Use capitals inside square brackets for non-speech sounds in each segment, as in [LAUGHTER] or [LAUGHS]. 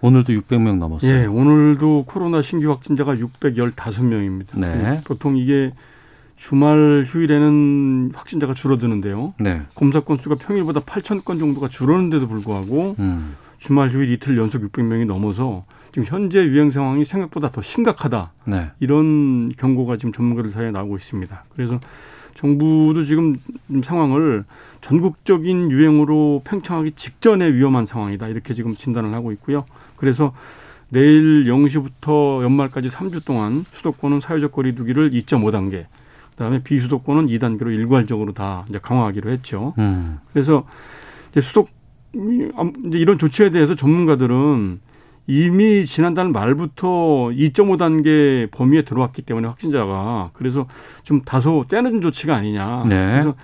오늘도 600명 넘었어요. 예, 오늘도 코로나 신규 확진자가 615명입니다. 네. 보통 이게 주말 휴일에는 확진자가 줄어드는데요. 네. 검사 건수가 평일보다 8천 건 정도가 줄었는데도 불구하고 음. 주말 휴일 이틀 연속 600명이 넘어서 지금 현재 유행 상황이 생각보다 더 심각하다. 네. 이런 경고가 지금 전문가들 사이에 나오고 있습니다. 그래서 정부도 지금 상황을 전국적인 유행으로 팽창하기 직전의 위험한 상황이다. 이렇게 지금 진단을 하고 있고요. 그래서 내일 0시부터 연말까지 3주 동안 수도권은 사회적 거리두기를 2.5단계, 그다음에 비수도권은 2단계로 일괄적으로 다 이제 강화하기로 했죠. 음. 그래서 이제 수도 이제 이런 조치에 대해서 전문가들은 이미 지난달 말부터 2.5단계 범위에 들어왔기 때문에 확진자가 그래서 좀 다소 떼는 조치가 아니냐. 네. 그래서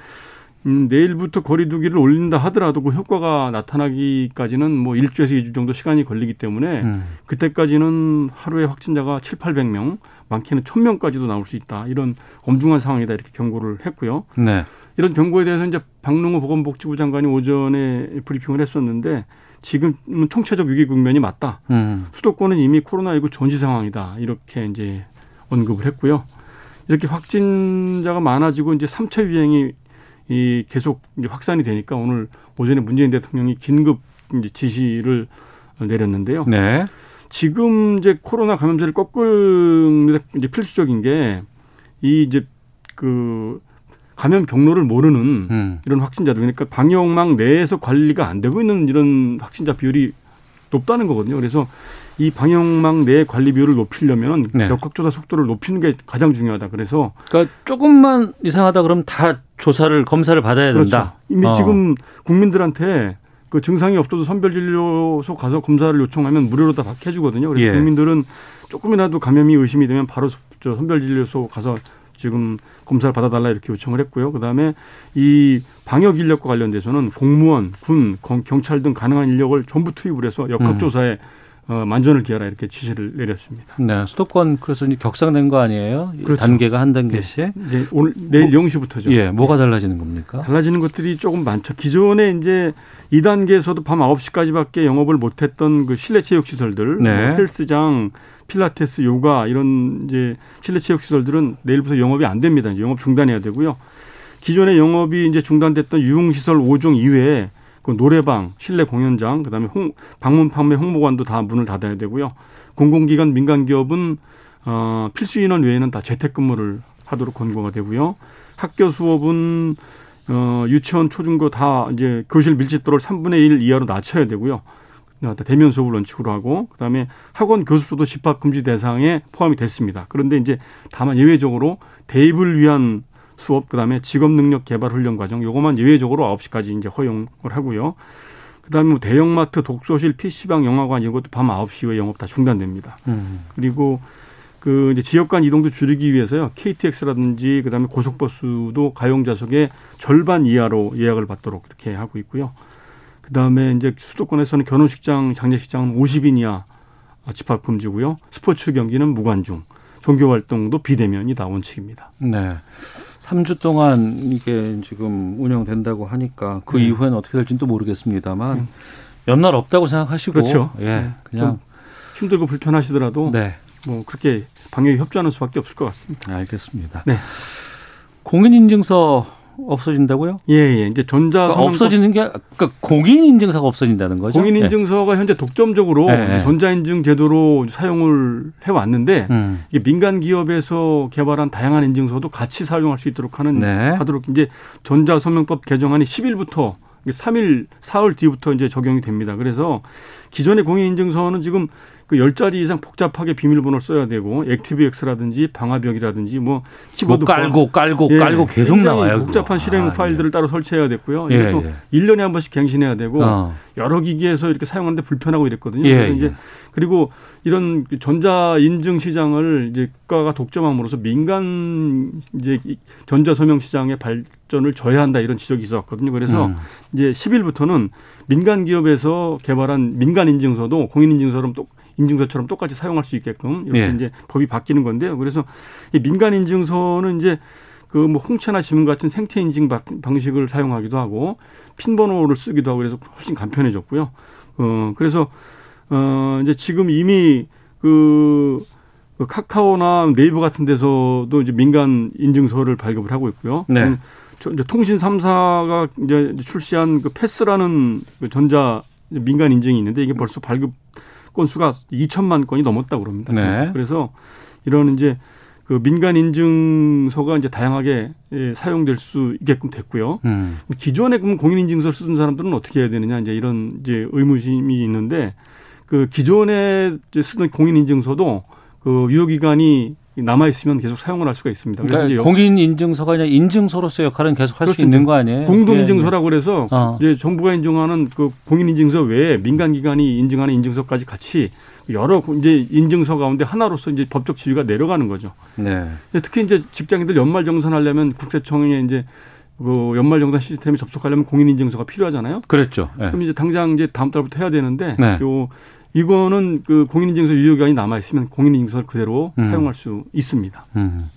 음, 내일부터 거리두기를 올린다 하더라도 그 효과가 나타나기까지는 뭐 일주에서 이주 정도 시간이 걸리기 때문에 음. 그때까지는 하루에 확진자가 7, 800명, 많게는 1000명까지도 나올 수 있다. 이런 엄중한 상황이다. 이렇게 경고를 했고요. 네. 이런 경고에 대해서 이제 박능호 보건복지부 장관이 오전에 브리핑을 했었는데 지금은 총체적 위기 국면이 맞다. 음. 수도권은 이미 코로나19 전시 상황이다. 이렇게 이제 언급을 했고요. 이렇게 확진자가 많아지고 이제 3차 유행이 이 계속 확산이 되니까 오늘 오전에 문재인 대통령이 긴급 지시를 내렸는데요. 네. 지금 이제 코로나 감염세를 꺾을 이제 필수적인 게 이 이제 그 감염 경로를 모르는 음. 이런 확진자들 그러니까 방역망 내에서 관리가 안 되고 있는 이런 확진자 비율이 높다는 거거든요. 그래서 이 방역망 내 관리 비율을 높이려면 네. 역학조사 속도를 높이는 게 가장 중요하다. 그래서 그러니까 조금만 이상하다 그러면 다 조사를 검사를 받아야 그렇죠. 된다. 이미 어. 지금 국민들한테 그 증상이 없어도 선별진료소 가서 검사를 요청하면 무료로 다 해주거든요. 그래서 예. 국민들은 조금이라도 감염이 의심이 되면 바로 저 선별진료소 가서 지금 검사를 받아달라 이렇게 요청을 했고요. 그다음에 이 방역 인력과 관련돼서는 공무원, 군, 경- 경찰 등 가능한 인력을 전부 투입을 해서 역학조사에 어, 만전을 기하라 이렇게 지시를 내렸습니다. 네, 수도권 그래서 이제 격상된 거 아니에요? 그렇죠. 단계가 한 단계씩. 이제 오늘 내일 0시부터죠. 예, 뭐가 달라지는 겁니까? 달라지는 것들이 조금 많죠. 기존에 이제 2단계에서도 밤 9시까지밖에 영업을 못 했던 그 실내 체육 시설들, 네. 뭐 헬스장, 필라테스, 요가 이런 이제 실내 체육 시설들은 내일부터 영업이 안 됩니다. 이제 영업 중단해야 되고요. 기존에 영업이 이제 중단됐던 유흥시설 5종 이외에 그 노래방, 실내 공연장, 그다음에 홍, 방문 판매 홍보관도 다 문을 닫아야 되고요. 공공기관, 민간기업은 어, 필수 인원 외에는 다 재택근무를 하도록 권고가 되고요. 학교 수업은 어, 유치원, 초중고 다 이제 교실 밀집도를 3분의 1 이하로 낮춰야 되고요. 어, 대면 수업을 원칙으로 하고 그다음에 학원 교습소도 집합 금지 대상에 포함이 됐습니다. 그런데 이제 다만 예외적으로 대입을 위한 수업 그다음에 직업 능력 개발 훈련 과정 요것만 예외적으로 9시까지 이제 허용을 하고요. 그다음에 뭐 대형마트, 독서실, PC방, 영화관 이것도 밤 9시 이후에 영업 다 중단됩니다. 음. 그리고 그 이제 지역 간 이동도 줄이기 위해서요. KTX라든지 그다음에 고속버스도 가용 좌석의 절반 이하로 예약을 받도록 이렇게 하고 있고요. 그다음에 이제 수도권에서는 결혼식장, 장례식장은 50인 이하 집합 금지고요. 스포츠 경기는 무관중, 종교 활동도 비대면이 다 원칙입니다. 네. 3주 동안 이게 지금 운영된다고 하니까 그 네. 이후에는 어떻게 될지는 또 모르겠습니다만 연날 없다고 생각하시고 그렇죠. 예. 네. 그냥 힘들고 불편하시더라도 네. 뭐 그렇게 방역에 협조하는 수밖에 없을 것 같습니다. 알겠습니다. 네. 공인인증서 없어진다고요? 예, 예. 이제 전자 그러니까 없어지는 게 그러니까 공인 인증서가 없어진다는 거죠. 공인 예. 인증서가 현재 독점적으로 네, 네. 전자 인증 제도로 사용을 해 왔는데 음. 이게 민간 기업에서 개발한 다양한 인증서도 같이 사용할 수 있도록 하는 네. 하도록 이제 전자 서명법 개정안이 10일부터 3일, 사흘 뒤부터 이제 적용이 됩니다. 그래서 기존의 공인인증서는 지금 그 10자리 이상 복잡하게 비밀번호를 써야 되고 액티브엑스라든지 방화벽이라든지 뭐뭐 키보드 깔고 깔고 예, 깔고 계속 나와요. 복잡한 그거. 실행 아, 파일들을 따로 설치해야 됐고요. 예, 이것도 예. 일 1년에 한 번씩 갱신해야 되고 어. 여러 기기에서 이렇게 사용하는데 불편하고 이랬거든요. 예, 그래서 이제 예. 그리고 이런 그 전자 인증 시장을 이제 국가가 독점함으로써 민간 이제 이 전자 서명 시장의 발전을 저해한다 이런 지적이 있었거든요. 그래서 음. 이제 10일부터는 민간 기업에서 개발한 민간 인증서도 공인 인증서처럼 똑 인증서처럼 똑같이 사용할 수 있게끔 이렇게 예. 이제 법이 바뀌는 건데요. 그래서 이 민간 인증서는 이제 그 뭐 홍채나 지문 같은 생태 인증 바- 방식을 사용하기도 하고 핀 번호를 쓰기도 하고 그래서 훨씬 간편해졌고요. 어 그래서 어 이제 지금 이미 그, 그 카카오나 네이버 같은 데서도 이제 민간 인증서를 발급을 하고 있고요. 네. 이제 통신 3사가 이제 출시한 그 패스라는 그 전자 민간 인증이 있는데 이게 벌써 발급 건수가 2천만 건이 넘었다고 그럽니다. 네. 그래서 이런 이제 그 민간 인증서가 이제 다양하게 예, 사용될 수 있게끔 됐고요. 음. 기존에 그럼 공인 인증서를 쓰던 사람들은 어떻게 해야 되느냐 이제 이런 이제 의무심이 있는데 그 기존에 이제 쓰던 공인 인증서도 그 유효 기간이 남아 있으면 계속 사용을 할 수가 있습니다. 그래서 그러니까 이제 공인 인증서가 아니라 인증서로서 역할은 계속 할수 그렇죠. 있는 거 아니에요? 공동 예, 인증서라고 그래서 어. 이제 정부가 인증하는 그 공인 인증서 외에 민간 기관이 인증하는 인증서까지 같이 여러 이제 인증서 가운데 하나로서 이제 법적 지위가 내려가는 거죠. 예. 네. 특히 이제 직장인들 연말 정산하려면 국세청에 이제 그 연말 정산 시스템에 접속하려면 공인 인증서가 필요하잖아요. 그랬죠. 예. 그럼 이제 당장 이제 다음 달부터 해야 되는데 네. 요 이거는 그 공인 인증서 유효 기간이 남아 있으면 공인 인증서를 그대로 음. 사용할 수 있습니다. 음.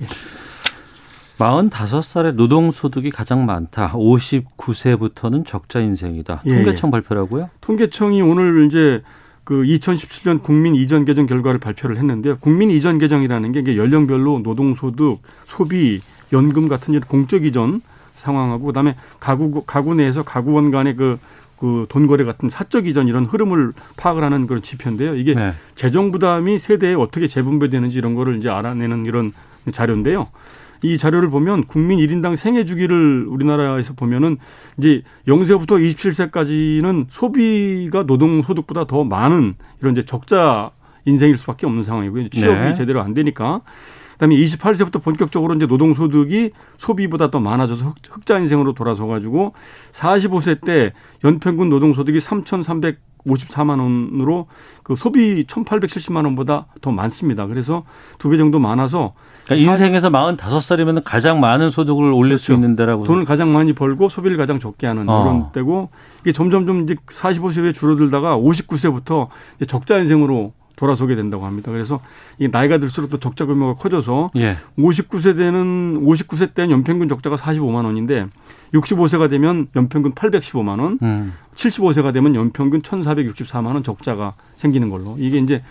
45살의 노동소득이 가장 많다. 59세부터는 적자 인생이다. 예, 통계청 발표라고요? 통계청이 오늘 이제 그 2017년 국민 이전 개정 결과를 발표를 했는데요. 국민 이전 개정이라는 게 이게 연령별로 노동소득, 소비, 연금 같은 이런 공적 이전 상황하고 그다음에 가구 가구 내에서 가구원 간의 그 그 돈거래 같은 사적 이전 이런 흐름을 파악을 하는 그런 지표인데요. 이게 네. 재정 부담이 세대에 어떻게 재분배되는지 이런 거를 이제 알아내는 이런 자료인데요. 이 자료를 보면 국민 일인당 생애 주기를 우리나라에서 보면은 이제 0세부터 27세까지는 소비가 노동 소득보다 더 많은 이런 이제 적자 인생일 수밖에 없는 상황이고요. 취업이 네. 제대로 안 되니까. 그다음에 28세부터 본격적으로 이제 노동 소득이 소비보다 더 많아져서 흑- 흑자 인생으로 돌아서 가지고 45세 때 연평균 노동 소득이 3,354만 원으로 그 소비 1,870만 원보다 더 많습니다. 그래서 두 배 정도 많아서 그러니까 인생에서 45살이면 가장 많은 소득을 올릴 수 그렇죠. 있는 데라고. 돈을 가장 많이 벌고 소비를 가장 적게 하는 어. 그런 때고 이게 점점 점 이제 45세에 줄어들다가 59세부터 이제 적자 인생으로 돌아서게 된다고 합니다. 그래서 이 나이가 들수록 또 적자 규모가 커져서 예. 59세대는 59세 때는 연평균 적자가 45만 원인데 65세가 되면 연평균 815만 원, 음. 75세가 되면 연평균 1,464만 원 적자가 생기는 걸로. 이게 이제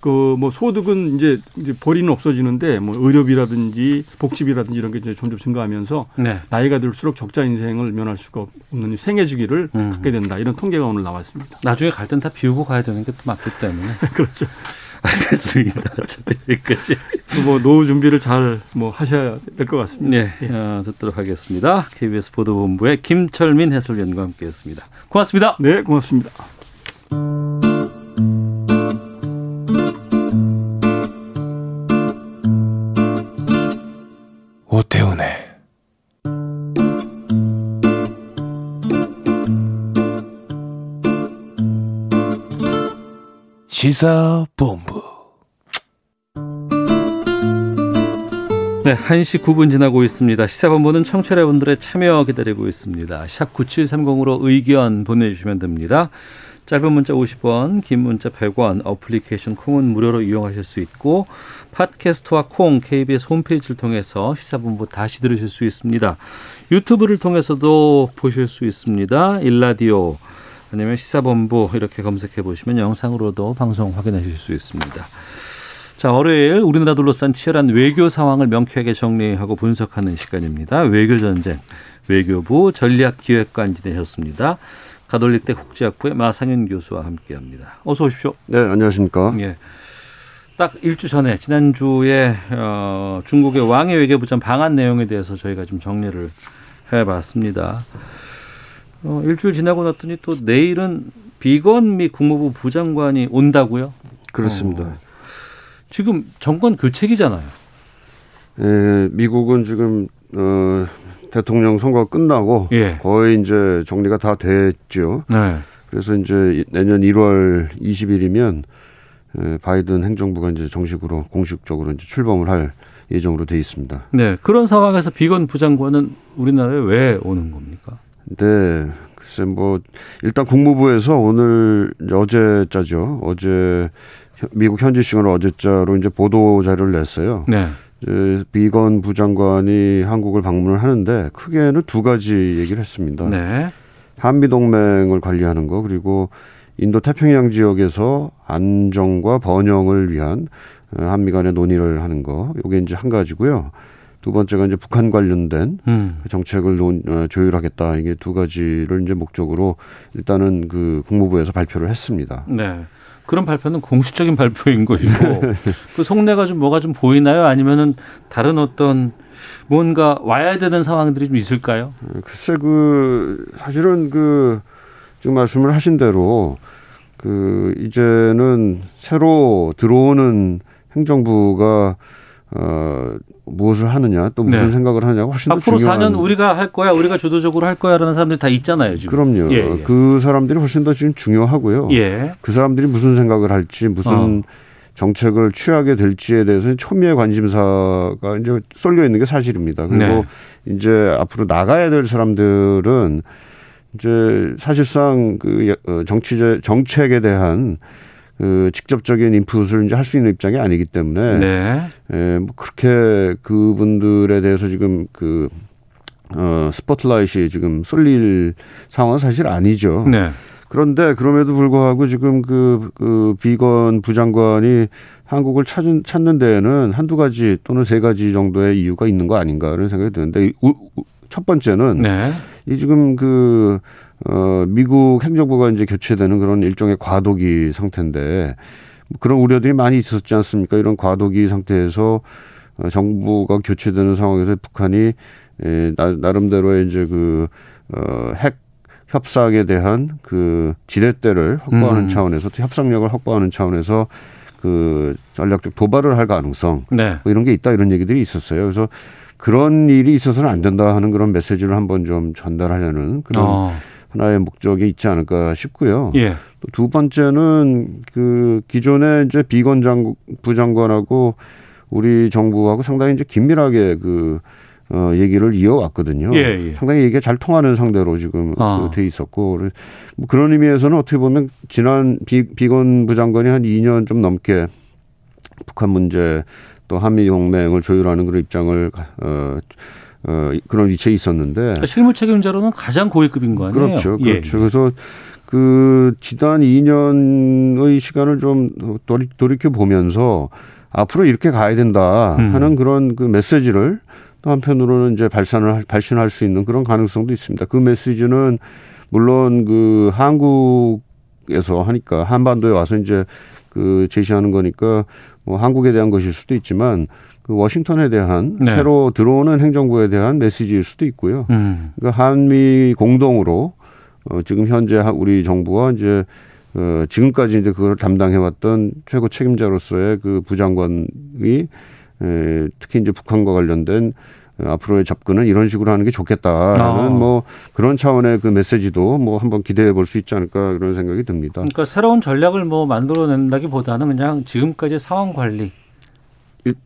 그 뭐 소득은 이제 이제 벌이는 없어지는데 뭐 의료비라든지 복지비라든지 이런 게 이제 점점 증가하면서 네. 나이가 들수록 적자 인생을 면할 수가 없는 생애 주기를 음. 갖게 된다. 이런 통계가 오늘 나왔습니다. 나중에 갈 땐 다 비우고 가야 되는 게또 맞기 때문에. [LAUGHS] 그렇죠. 알겠습니다. [LAUGHS] 자, 여기까지. 뭐 노후 준비를 잘 뭐 하셔야 될 것 같습니다. 네, 어, 듣도록 하겠습니다. KBS 보도본부의 김철민 해설위원과 함께했습니다. 고맙습니다. 네, 고맙습니다. 오태훈의 시사본부 네, 1시 9분 지나고 있습니다. 시사본부는 청취자분들의 참여 기다리고 있습니다. 샵 9730으로 의견 보내주시면 됩니다. 짧은 문자 50원, 긴 문자 100원, 어플리케이션 콩은 무료로 이용하실 수 있고 팟캐스트와 콩 KBS 홈페이지를 통해서 시사본부 다시 들으실 수 있습니다. 유튜브를 통해서도 보실 수 있습니다. 일라디오 아니면 시사본부 이렇게 검색해 보시면 영상으로도 방송 확인하실 수 있습니다. 자, 월요일 우리나라 둘러싼 치열한 외교 상황을 명쾌하게 정리하고 분석하는 시간입니다. 외교 전쟁. 외교부 전략기획관 지내셨습니다. 가톨릭대 국제학부의 마상현 교수와 함께합니다. 어서 오십시오. 네, 안녕하십니까. 예. 딱 일주 전에 지난주에 어, 중국의 왕의 외교부장 방한 내용에 대해서 저희가 좀 정리를 해봤습니다. 어, 일주일 지나고 났더니 또 내일은 비건 미 국무부 부장관이 온다고요? 그렇습니다. 어, 지금 정권 교체기잖아요. 예, 미국은 지금 어, 대통령 선거가 끝나고 예. 거의 이제 정리가 다 됐죠. 네. 그래서 이제 내년 1월 20일이면 예, 바이든 행정부가 이제 정식으로 공식적으로 이제 출범을 할 예정으로 돼 있습니다. 네. 그런 상황에서 비건 부장관은 우리나라에 왜 오는 겁니까? 네, 글쎄 뭐 일단 국무부에서 오늘 어제자죠. 어제 현- 미국 현지 시간으로 어제자로 이제 보도 자료를 냈어요. 네. 이제 비건 부장관이 한국을 방문을 하는데 크게는 두 가지 얘기를 했습니다. 네. 한미 동맹을 관리하는 거 그리고 인도 태평양 지역에서 안정과 번영을 위한 어, 한미 간의 논의를 하는 거. 요게 이제 한 가지고요. 두 번째가 이제 북한 관련된 음. 그 정책을 논, 어, 조율하겠다. 이게 두 가지를 이제 목적으로 일단은 그 국무부에서 발표를 했습니다. 네. 그런 발표는 공식적인 발표인 것이고 [LAUGHS] 그 속내가 좀 뭐가 좀 보이나요? 아니면은 다른 어떤 뭔가 와야 되는 상황들이 좀 있을까요? 어, 글쎄 그 사실은 그 지금 말씀을 하신 대로 그 이제는 새로 들어오는 행정부가 어 무엇을 하느냐 또 무슨 네. 생각을 하느냐가 훨씬 더 앞으로 중요한 4년 우리가 할 거야, 우리가 주도적으로 할 거야라는 사람들이 다 있잖아요 지금. 그럼요. 예, 예. 그 사람들이 훨씬 더 지금 중요하고요. 예. 그 사람들이 무슨 생각을 할지 무슨 어. 정책을 취하게 될지에 대해서는 초미의 관심사가 이제 쏠려 있는 게 사실입니다. 그리고 네. 이제 앞으로 나가야 될 사람들은 이제 사실상 그 어, 정치제 정책에 대한 그 직접적인 인풋을 이제 할 수 있는 입장이 아니기 때문에 네. 예, 뭐 그렇게 그분들에 대해서 지금 그 어, 스포트라이트이 지금 쏠릴 상황은 사실 아니죠. 네. 그런데 그럼에도 불구하고 지금 그, 그 비건 부장관이 한국을 찾은, 찾는 데에는 한두 가지 또는 세 가지 정도의 이유가 있는 거 아닌가 그런 생각이 드는데 우- 우- 첫 번째는 네. 이 지금 그, 어, 미국 행정부가 이제 교체되는 그런 일종의 과도기 상태인데 그런 우려들이 많이 있었지 않습니까? 이런 과도기 상태에서 어, 정부가 교체되는 상황에서 북한이 에, 나, 나름대로의 이제 그, 어, 핵 협상에 대한 그 지렛대를 확보하는 음. 차원에서 또 협상력을 확보하는 차원에서 그 전략적 도발을 할 가능성 네. 뭐 이런 게 있다 이런 얘기들이 있었어요. 그래서 그런 일이 있어서는 안 된다 하는 그런 메시지를 한번 좀 전달하려는 그런 어. 하나의 목적이 있지 않을까 싶고요. 예. 또두 번째는 그 기존에 이제 비건 장 부장관하고 우리 정부하고 상당히 이제 긴밀하게 그 어, 얘기를 이어왔거든요. 예, 예. 상당히 얘기가 잘 통하는 상대로 지금 아. 그돼 있었고 뭐 그런 의미에서는 어떻게 보면 지난 비, 비건 부장관이 한 2년 좀 넘게 북한 문제 또 한미 동맹을 조율하는 그런 입장을 어, 어, 그런 위치에 있었는데 그러니까 실무 책임자로는 가장 고위급인 거 아니에요? 그렇죠. 예. 그렇죠. 그래서 그 지난 2년의 시간을 좀 돌이, 돌이켜 보면서 앞으로 이렇게 가야 된다 음. 하는 그런 그 메시지를 또 한편으로는 이제 발산을 할- 발신할 수 있는 그런 가능성도 있습니다. 그 메시지는 물론 그 한국에서 하니까 한반도에 와서 이제 그 제시하는 거니까 뭐 한국에 대한 것일 수도 있지만 그 워싱턴에 대한 네. 새로 들어오는 행정부에 대한 메시지일 수도 있고요. 음. 그러니까 한미 공동으로 어, 지금 현재 하- 우리 정부와 이제 어, 지금까지 이제 그걸 담당해왔던 최고 책임자로서의 그 부장관이 에, 특히 이제 북한과 관련된 어, 앞으로의 접근은 이런 식으로 하는 게 좋겠다라는 아. 뭐 그런 차원의 그 메시지도 뭐 한번 기대해 볼 수 있지 않을까 그런 생각이 듭니다. 그러니까 새로운 전략을 뭐 만들어낸다기보다는 그냥 지금까지 상황 관리.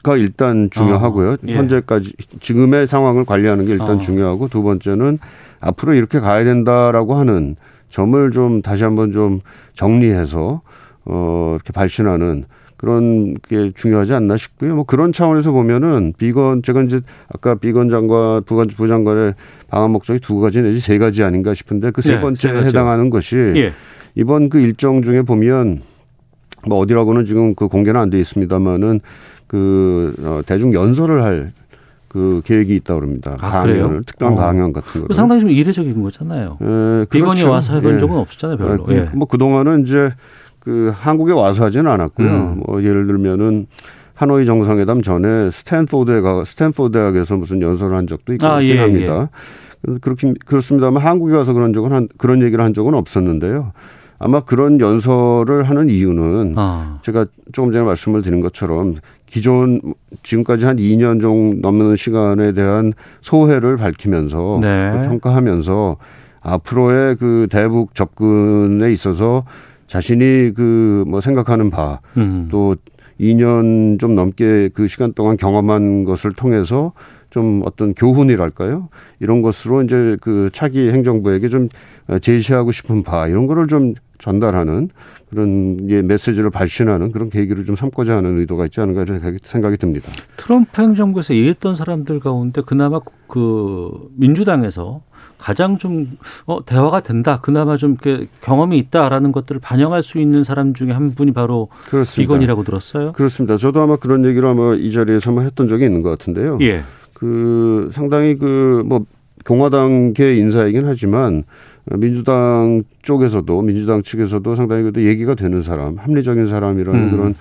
가 일단 중요하고요. 어, 예. 현재까지 지금의 상황을 관리하는 게 일단 어. 중요하고 두 번째는 앞으로 이렇게 가야 된다라고 하는 점을 좀 다시 한번 좀 정리해서 어 이렇게 발신하는 그런 게 중요하지 않나 싶고요. 뭐 그런 차원에서 보면은 비건 제가 이제 아까 비건 장관 부관 부장관의 방한 목적이 두 가지 내지 세 가지 아닌가 싶은데 그세 네, 세 번째에 가지요. 해당하는 것이 예. 이번 그 일정 중에 보면 뭐 어디라고는 지금 그 공개는 안 돼 있습니다만은 그 어, 대중 연설을 할 그 계획이 있다고 그럽니다. 아, 그래요? 강연을 특별한 어. 강연 같은 거. 상당히 좀 이례적인 거잖아요. 예, 비건이 그렇죠. 와서 해본 예. 적은 없었잖아요, 별로. 아, 예. 뭐 그 동안은 이제 그 한국에 와서 하지는 않았고요. 음. 뭐 예를 들면은 하노이 정상회담 전에 스탠포드에 가 스탠포드 대학에서 무슨 연설을 한 적도 있긴 아, 예, 합니다. 그래서 그렇긴 그렇습니다만 한국에 와서 그런 적은 한 그런 얘기를 한 적은 없었는데요. 아마 그런 연설을 하는 이유는 아, 제가 조금 전에 말씀을 드린 것처럼 기존 지금까지 한 2년 정도 넘는 시간에 대한 소회를 밝히면서 네. 그 평가하면서 앞으로의 그 대북 접근에 있어서 자신이 그 뭐 생각하는 바 음. 또 2년 좀 넘게 그 시간 동안 경험한 것을 통해서 좀 어떤 교훈이랄까요? 이런 것으로 이제 그 차기 행정부에게 좀 제시하고 싶은 바 이런 거를 좀 전달하는 그런 예, 메시지를 발신하는 그런 계기를 좀 삼고자 하는 의도가 있지 않은가 이런 생각이- 듭니다. 트럼프 행정부에서 일했던 사람들 가운데 그나마 그 민주당에서 가장 좀 어, 대화가 된다. 그나마 좀 이렇게 경험이 있다라는 것들을 반영할 수 있는 사람 중에 한 분이 바로 그렇습니다. 비건이라고 들었어요. 그렇습니다. 저도 아마 그런 얘기를 아마 이 자리에서 한번 했던 적이 있는 것 같은데요. 예. 그 상당히 그 뭐 공화당계 인사이긴 하지만 민주당 쪽에서도 민주당 측에서도 상당히 그래도 얘기가 되는 사람, 합리적인 사람이라는 음. 그런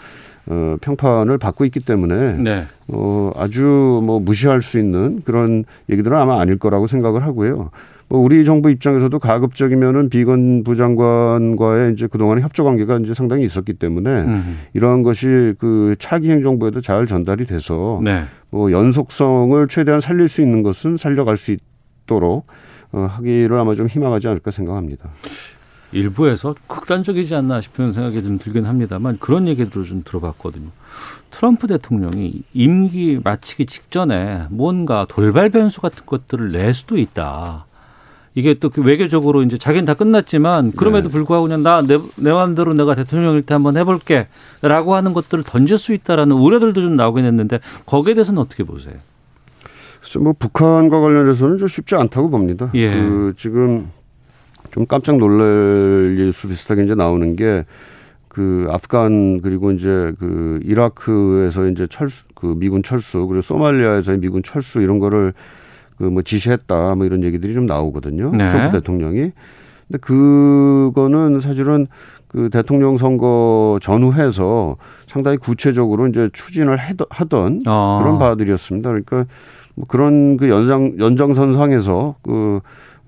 어, 평판을 받고 있기 때문에 네. 어, 아주 뭐 무시할 수 있는 그런 얘기들은 아마 아닐 거라고 생각을 하고요. 뭐 우리 정부 입장에서도 가급적이면은 비건 부장관과의 이제 그동안의 협조 관계가 이제 상당히 있었기 때문에 음. 이러한 것이 그 차기 행정부에도 잘 전달이 돼서 네. 뭐 연속성을 최대한 살릴 수 있는 것은 살려갈 수 있도록 어, 하기를 아마 좀 희망하지 않을까 생각합니다. 일부에서 극단적이지 않나 싶은 생각이 좀 들긴 합니다만 그런 얘기들을 좀 들어봤거든요. 트럼프 대통령이 임기 마치기 직전에 뭔가 돌발 변수 같은 것들을 낼 수도 있다. 이게 또그 외교적으로 이제 자기는 다 끝났지만 그럼에도 불구하고 그냥 나내 내 마음대로 내가 대통령일 때 한번 해볼게라고 하는 것들을 던질 수 있다라는 우려들도 좀 나오긴 했는데 거기에 대해서는 어떻게 보세요? 뭐 북한과 관련해서는 좀 쉽지 않다고 봅니다. 예. 그 지금 좀 깜짝 놀랄 일수 비슷하게 이제 나오는 게 그 아프간 그리고 이제 그 이라크에서 이제 철수 그 미군 철수 그리고 소말리아에서의 미군 철수 이런 거를 그 뭐 지시했다 뭐 이런 얘기들이 좀 나오거든요. 네. 트럼프 대통령이. 근데 그거는 사실은 그 대통령 선거 전후해서 상당히 구체적으로 이제 추진을 하던 어. 그런 바들이었습니다. 그러니까 뭐 그런 그 연장 연장선상에서 그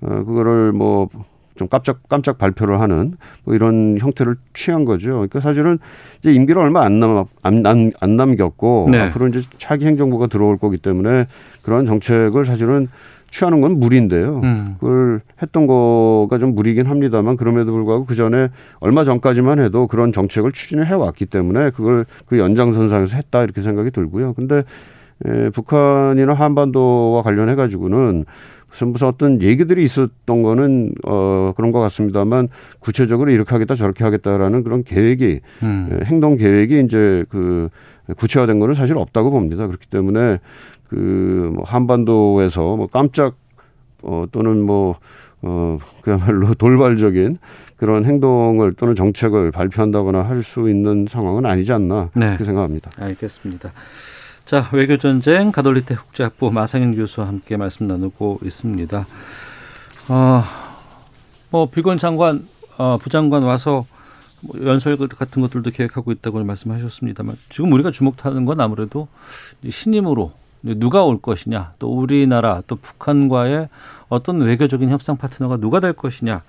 어, 그거를 뭐 좀 깜짝 깜짝 발표를 하는 뭐 이런 형태를 취한 거죠. 그러니까 사실은 이제 임기를 얼마 안 남 안, 남- 안 남겼고 네. 앞으로 이제 차기 행정부가 들어올 거기 때문에 그런 정책을 사실은 취하는 건 무리인데요. 음. 그걸 했던 거가 좀 무리긴 합니다만 그럼에도 불구하고 그 전에 얼마 전까지만 해도 그런 정책을 추진을 해왔기 때문에 그걸 그 연장선상에서 했다 이렇게 생각이 들고요. 근데 에, 북한이나 한반도와 관련해 가지고는 무슨 무슨 어떤 얘기들이 있었던 거는 어 그런 것 같습니다만 구체적으로 이렇게 하겠다 저렇게 하겠다라는 그런 계획이 음. 에, 행동 계획이 이제 그 구체화된 거는 사실 없다고 봅니다. 그렇기 때문에 그뭐 한반도에서 뭐 깜짝 어 또는 뭐 어, 그야말로 [LAUGHS] 돌발적인 그런 행동을 또는 정책을 발표한다거나 할 수 있는 상황은 아니지 않나 네. 그렇게 생각합니다. 알겠습니다. 자, 외교 전쟁 가톨리대 국제학부 마상현 교수와 함께 말씀 나누고 있습니다. 어, 뭐 비건 장관, 어, 부장관 와서 뭐 연설 같은 것들도 계획하고 있다고 말씀하셨습니다만 지금 우리가 주목하는 건 아무래도 이 신임으로 누가 올 것이냐, 또 우리나라, 또 북한과의 어떤 외교적인 협상 파트너가 누가 될 것이냐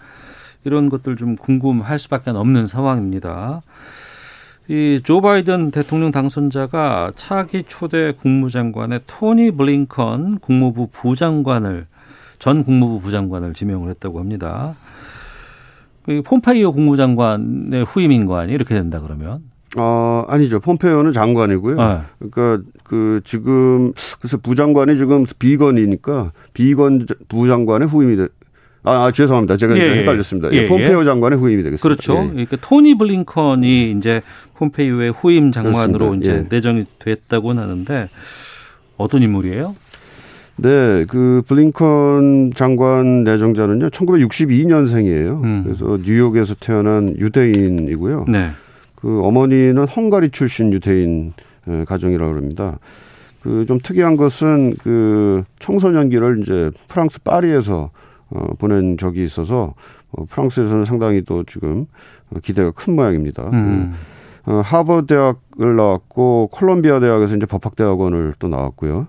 이런 것들 좀 궁금할 수밖에 없는 상황입니다. 이 조 바이든 대통령 당선자가 차기 초대 국무장관의 토니 블링컨 국무부 부장관을 전 국무부 부장관을 지명을 했다고 합니다. 그 폼페이오 국무장관의 후임인 거 아니에요? 이렇게 된다 그러면? 어 아니죠. 폼페이오는 장관이고요. 네. 그러니까 그 지금 그래서 부장관이 지금 비건이니까 비건 부장관의 후임이 돼. 아, 아 죄송합니다. 제가 예, 예. 헷갈렸습니다. 예, 예, 폼페이오 장관의 후임이 되겠습니다. 그렇죠. 예. 그러니까 토니 블링컨이 이제 폼페이오의 후임 장관으로 그렇습니다. 이제 예. 내정이 됐다고는 하는데 어떤 인물이에요? 네, 그 블링컨 장관 내정자는요, 1962년생이에요. 음. 그래서 뉴욕에서 태어난 유대인이고요. 네. 그그 어머니는 헝가리 출신 유태인 에, 가정이라고 그럽니다. 그 좀 특이한 것은 그 청소년기를 이제 프랑스 파리에서 어, 보낸 적이 있어서 어, 프랑스에서는 상당히 또 지금 어, 기대가 큰 모양입니다. 음. 어, 하버드 대학을 나왔고 콜롬비아 대학에서 이제 법학대학원을 또 나왔고요.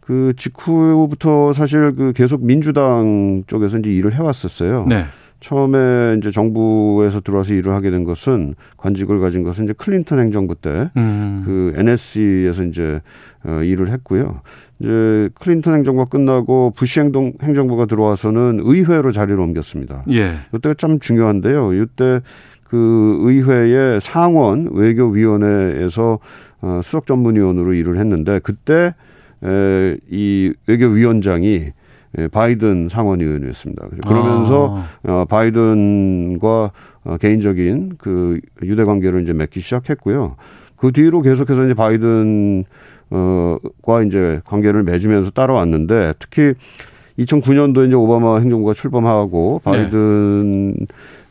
그 직후부터 사실 그 계속 민주당 쪽에서 이제 일을 해왔었어요. 네. 처음에 이제 정부에서 들어와서 일을 하게 된 것은 관직을 가진 것은 이제 클린턴 행정부 때 음. 그 NSC에서 이제 어, 일을 했고요. 이제 클린턴 행정부가 끝나고 부시 행동 행정부가 들어와서는 의회로 자리를 옮겼습니다. 예. 이때가 참 중요한데요. 이때 그 의회의 상원 외교위원회에서 어, 수석 전문위원으로 일을 했는데 그때 에, 이 외교위원장이 에, 바이든 상원 의원이었습니다. 그러면서 아. 어, 바이든과 어, 개인적인 그 유대 관계를 이제 맺기 시작했고요. 그 뒤로 계속해서 이제 바이든 어과 이제 관계를 맺으면서 따라왔는데 특히 2009년도 이제 오바마 행정부가 출범하고 네. 바이든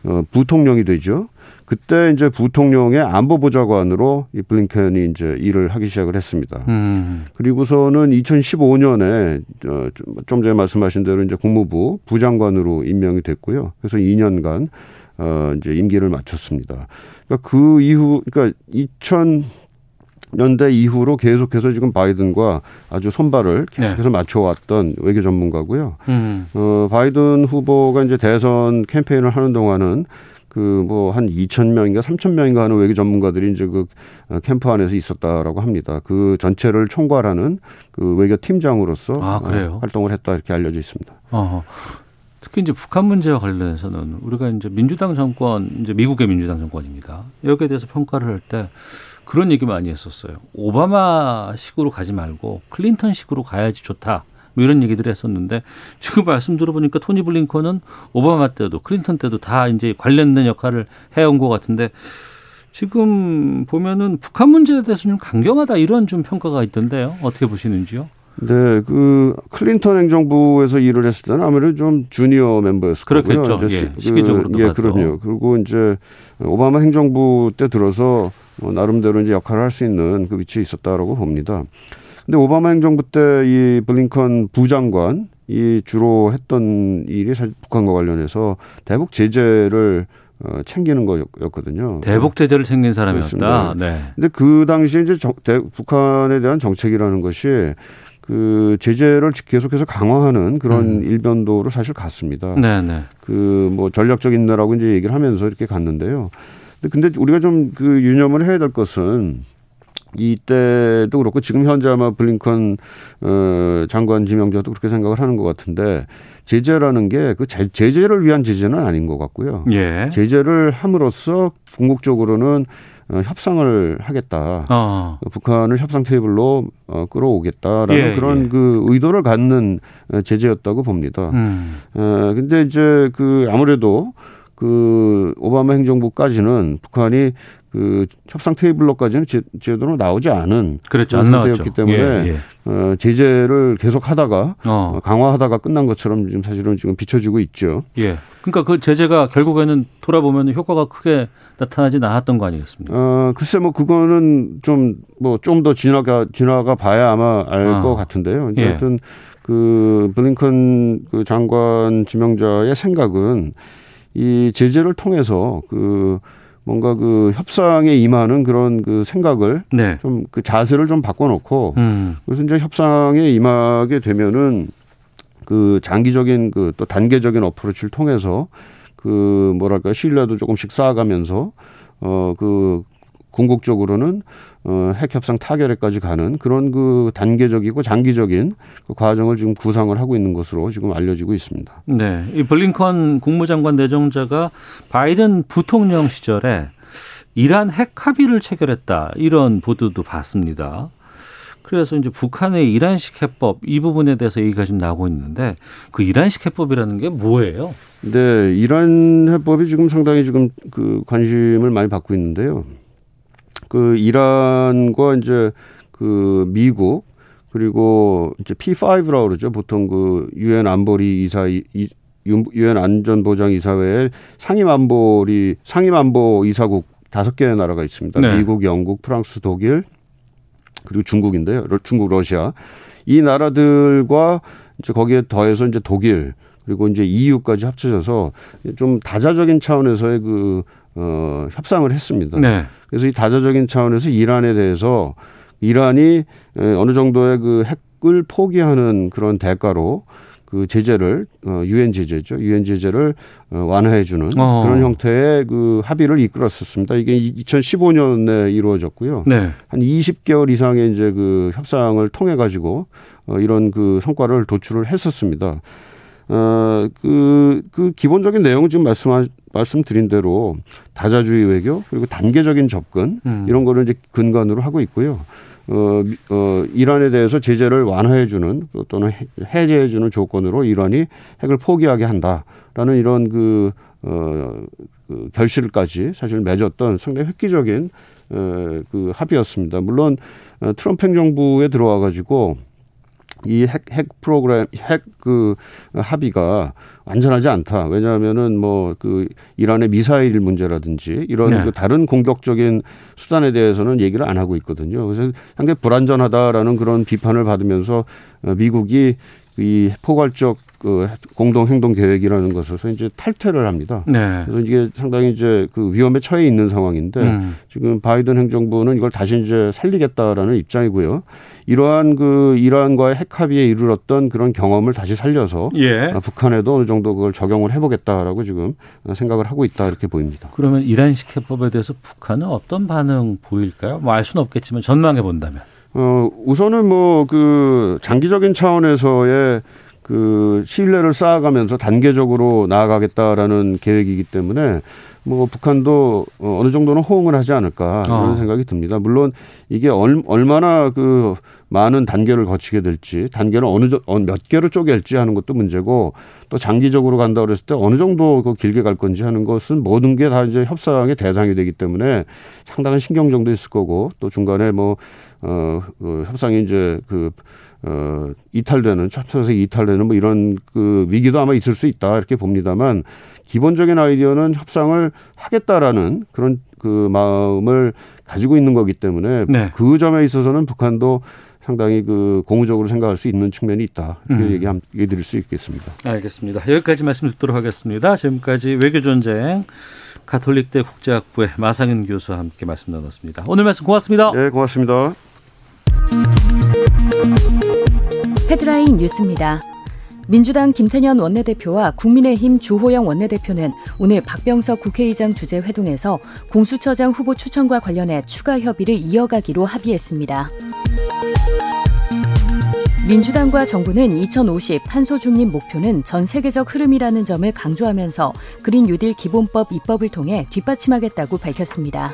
어, 부통령이 되죠. 그때 이제 부통령의 안보 보좌관으로 이 블링컨이 이제 일을 하기 시작을 했습니다. 음. 그리고서는 2015년에 어, 좀- 좀 전에 말씀하신 대로 이제 국무부 부장관으로 임명이 됐고요. 그래서 2년간 어 이제 임기를 마쳤습니다. 그러니까 그 이후 그러니까 2000년대 이후로 계속해서 지금 바이든과 아주 손발을 계속해서 맞춰왔던 외교 전문가고요. 음. 어 바이든 후보가 이제 대선 캠페인을 하는 동안은 그뭐한 2천 명인가 3천 명인가 하는 외교 전문가들이 이제 그 어, 캠프 안에서 있었다라고 합니다. 그 전체를 총괄하는 그 외교 팀장으로서 아, 그래요? 어, 활동을 했다 이렇게 알려져 있습니다. 어. 특히 이제 북한 문제와 관련해서는 우리가 이제 민주당 정권, 이제 미국의 민주당 정권입니다. 여기에 대해서 평가를 할 때 그런 얘기 많이 했었어요. 오바마식으로 가지 말고 클린턴식으로 가야지 좋다. 뭐 이런 얘기들 했었는데 지금 말씀 들어보니까 토니 블링컨은 오바마 때도 클린턴 때도 다 이제 관련된 역할을 해온 것 같은데 지금 보면은 북한 문제에 대해서 좀 강경하다 이런 좀 평가가 있던데요. 어떻게 보시는지요? 네, 그 클린턴 행정부에서 일을 했을 때는 아무래도 좀 주니어 멤버였을 그렇겠죠. 거고요. 이제 예, 시- 시기적으로도 예, 봐도. 그럼요. 그리고 이제 오바마 행정부 때 들어서 뭐 나름대로 이제 역할을 할 수 있는 그 위치에 있었다라고 봅니다. 근데 오바마 행정부 때 이 블링컨 부장관 이 주로 했던 일이 사실 북한과 관련해서 대북 제재를 어, 챙기는 거였거든요. 대북 제재를 챙긴 사람이었다. 네. 근데 그 당시에 이제 정- 대- 북한에 대한 정책이라는 것이 그 제재를 계속해서 강화하는 그런 일변도로 사실 갔습니다. 음. 네, 네. 그뭐 전략적 인내라고 이제 얘기를 하면서 이렇게 갔는데요. 근데 우리가 좀 그 유념을 해야 될 것은 이때도 그렇고 지금 현재 아마 블링컨 어 장관 지명자도 그렇게 생각을 하는 것 같은데 제재라는 게 그 제재를 위한 제재는 아닌 것 같고요. 예. 제재를 함으로써 궁극적으로는 어, 협상을 하겠다. 어. 북한을 협상 테이블로 어, 끌어오겠다라는 예, 그런 예. 그 의도를 갖는 어, 제재였다고 봅니다. 음. 어, 근데 이제 그 아무래도 그 오바마 행정부까지는 북한이 그 협상 테이블로까지는 제, 제대로 나오지 않은 그랬죠. 그런. 상태였기 때문에 예, 예. 어, 제재를 계속 하다가 어. 어, 강화하다가 끝난 것처럼 지금 사실은 지금 비춰지고 있죠. 예. 그러니까 그 제재가 결국에는 돌아보면 효과가 크게 나타나지 않았던 거 아니겠습니까? 어, 글쎄 뭐 그거는 좀 뭐 좀 더 지나가 지나가 봐야 아마 알 아. 것 같은데요. 이제 예. 하여튼 그 블링컨 그 장관 지명자의 생각은 이 제재를 통해서 그 뭔가 그 협상에 임하는 그런 그 생각을 네. 좀그 자세를 좀 바꿔놓고 음. 그래서 이제 협상에 임하게 되면은 그 장기적인 그 또 단계적인 어프로치를 통해서 그 뭐랄까 신뢰도 조금씩 쌓아가면서 어그 궁극적으로는 어, 핵 협상 타결에까지 가는 그런 그 단계적이고 장기적인 그 과정을 지금 구상을 하고 있는 것으로 지금 알려지고 있습니다. 네. 이 블링컨 국무장관 내정자가 바이든 부통령 시절에 이란 핵 합의를 체결했다. 이런 보도도 봤습니다. 그래서 이제 북한의 이란식 해법 이 부분에 대해서 얘기가 좀 나오고 있는데 그 이란식 해법이라는 게 뭐예요? 네, 이란 해법이 지금 상당히 지금 그 관심을 많이 받고 있는데요. 그 이란과 이제 그 미국 그리고 이제 P5라고 그러죠. 보통 그 유엔 안보리 이사 이 유엔 안전보장 이사회의 상임 안보리 상임 안보 이사국 다섯 개의 나라가 있습니다. 네. 미국, 영국, 프랑스, 독일 그리고 중국인데요. 러- 중국, 러시아 이 나라들과 이제 거기에 더해서 이제 독일 그리고 이제 EU까지 합쳐져서 좀 다자적인 차원에서의 그 어, 협상을 했습니다. 네. 그래서 이 다자적인 차원에서 이란에 대해서 이란이 에, 어느 정도의 그 핵을 포기하는 그런 대가로 그 제재를 어, 유엔 제재죠. 유엔 제재를 어, 완화해 주는 어. 그런 형태의 그 합의를 이끌었었습니다. 이게 2015년에 이루어졌고요. 네. 한 20개월 이상의 이제 그 협상을 통해 가지고 어, 이런 그 성과를 도출을 했었습니다. 어, 그, 그 기본적인 내용은 지금 말씀, 말씀드린 대로 다자주의 외교 그리고 단계적인 접근 음. 이런 거를 이제 근간으로 하고 있고요. 어, 미- 어, 이란에 대해서 제재를 완화해주는 또는 해- 해제해주는 조건으로 이란이 핵을 포기하게 한다라는 이런 그, 어, 그 결실까지 사실 맺었던 상당히 획기적인 어, 그 합의였습니다. 물론 어, 트럼프 행정부에 들어와 가지고 이 핵, 핵 프로그램, 핵 그 합의가 완전하지 않다. 왜냐하면은 뭐 그 이란의 미사일 문제라든지 이런 네. 그 다른 공격적인 수단에 대해서는 얘기를 안 하고 있거든요. 그래서 상당히 불안전하다라는 그런 비판을 받으면서 어, 미국이 이 포괄적 그 공동 행동 계획이라는 것에서 이제 탈퇴를 합니다. 네. 그래서 이게 상당히 이제 그 위험에 처해 있는 상황인데 음. 지금 바이든 행정부는 이걸 다시 이제 살리겠다라는 입장이고요. 이러한 그 이란과의 핵 합의에 이르렀던 그런 경험을 다시 살려서 예. 아, 북한에도 어느 정도 그걸 적용을 해보겠다라고 지금 생각을 하고 있다 이렇게 보입니다. 그러면 이란식 해법에 대해서 북한은 어떤 반응 보일까요? 뭐 알 수는 없겠지만 전망해 본다면. 어 우선은 뭐 그 장기적인 차원에서의 그 신뢰를 쌓아가면서 단계적으로 나아가겠다라는 계획이기 때문에 뭐 북한도 어, 어느 정도는 호응을 하지 않을까 이런 어. 생각이 듭니다. 물론 이게 얼, 얼마나 그 많은 단계를 거치게 될지 단계를 어느 정- 어, 몇 개로 쪼갤지 하는 것도 문제고 또 장기적으로 간다 그랬을 때 어느 정도 그 길게 갈 건지 하는 것은 모든 게 다 이제 협상의 대상이 되기 때문에 상당한 신경정도 있을 거고 또 중간에 뭐 어, 그 협상이 이제 그, 어, 이탈되는, 협상에서 이탈되는 뭐 이런 그 위기도 아마 있을 수 있다 이렇게 봅니다만 기본적인 아이디어는 협상을 하겠다라는 그런 그 마음을 가지고 있는 거기 때문에 네. 그 점에 있어서는 북한도 상당히 그 공유적으로 생각할 수 있는 측면이 있다 이렇게 음. 얘기, 얘기 드릴 수 있겠습니다. 알겠습니다. 여기까지 말씀 듣도록 하겠습니다. 지금까지 외교 전쟁 가톨릭대 국제학부의 마상현 교수와 함께 말씀 나눴습니다. 오늘 말씀 고맙습니다. 네, 고맙습니다. 헤드라인 뉴스입니다. 민주당 김태년 원내대표와 국민의힘 주호영 원내대표는 오늘 박병석 국회의장 주재 회동에서 공수처장 후보 추천과 관련해 추가 협의를 이어가기로 합의했습니다. 민주당과 정부는 2050 탄소 중립 목표는 전 세계적 흐름이라는 점을 강조하면서 그린 뉴딜 기본법 입법을 통해 뒷받침하겠다고 밝혔습니다.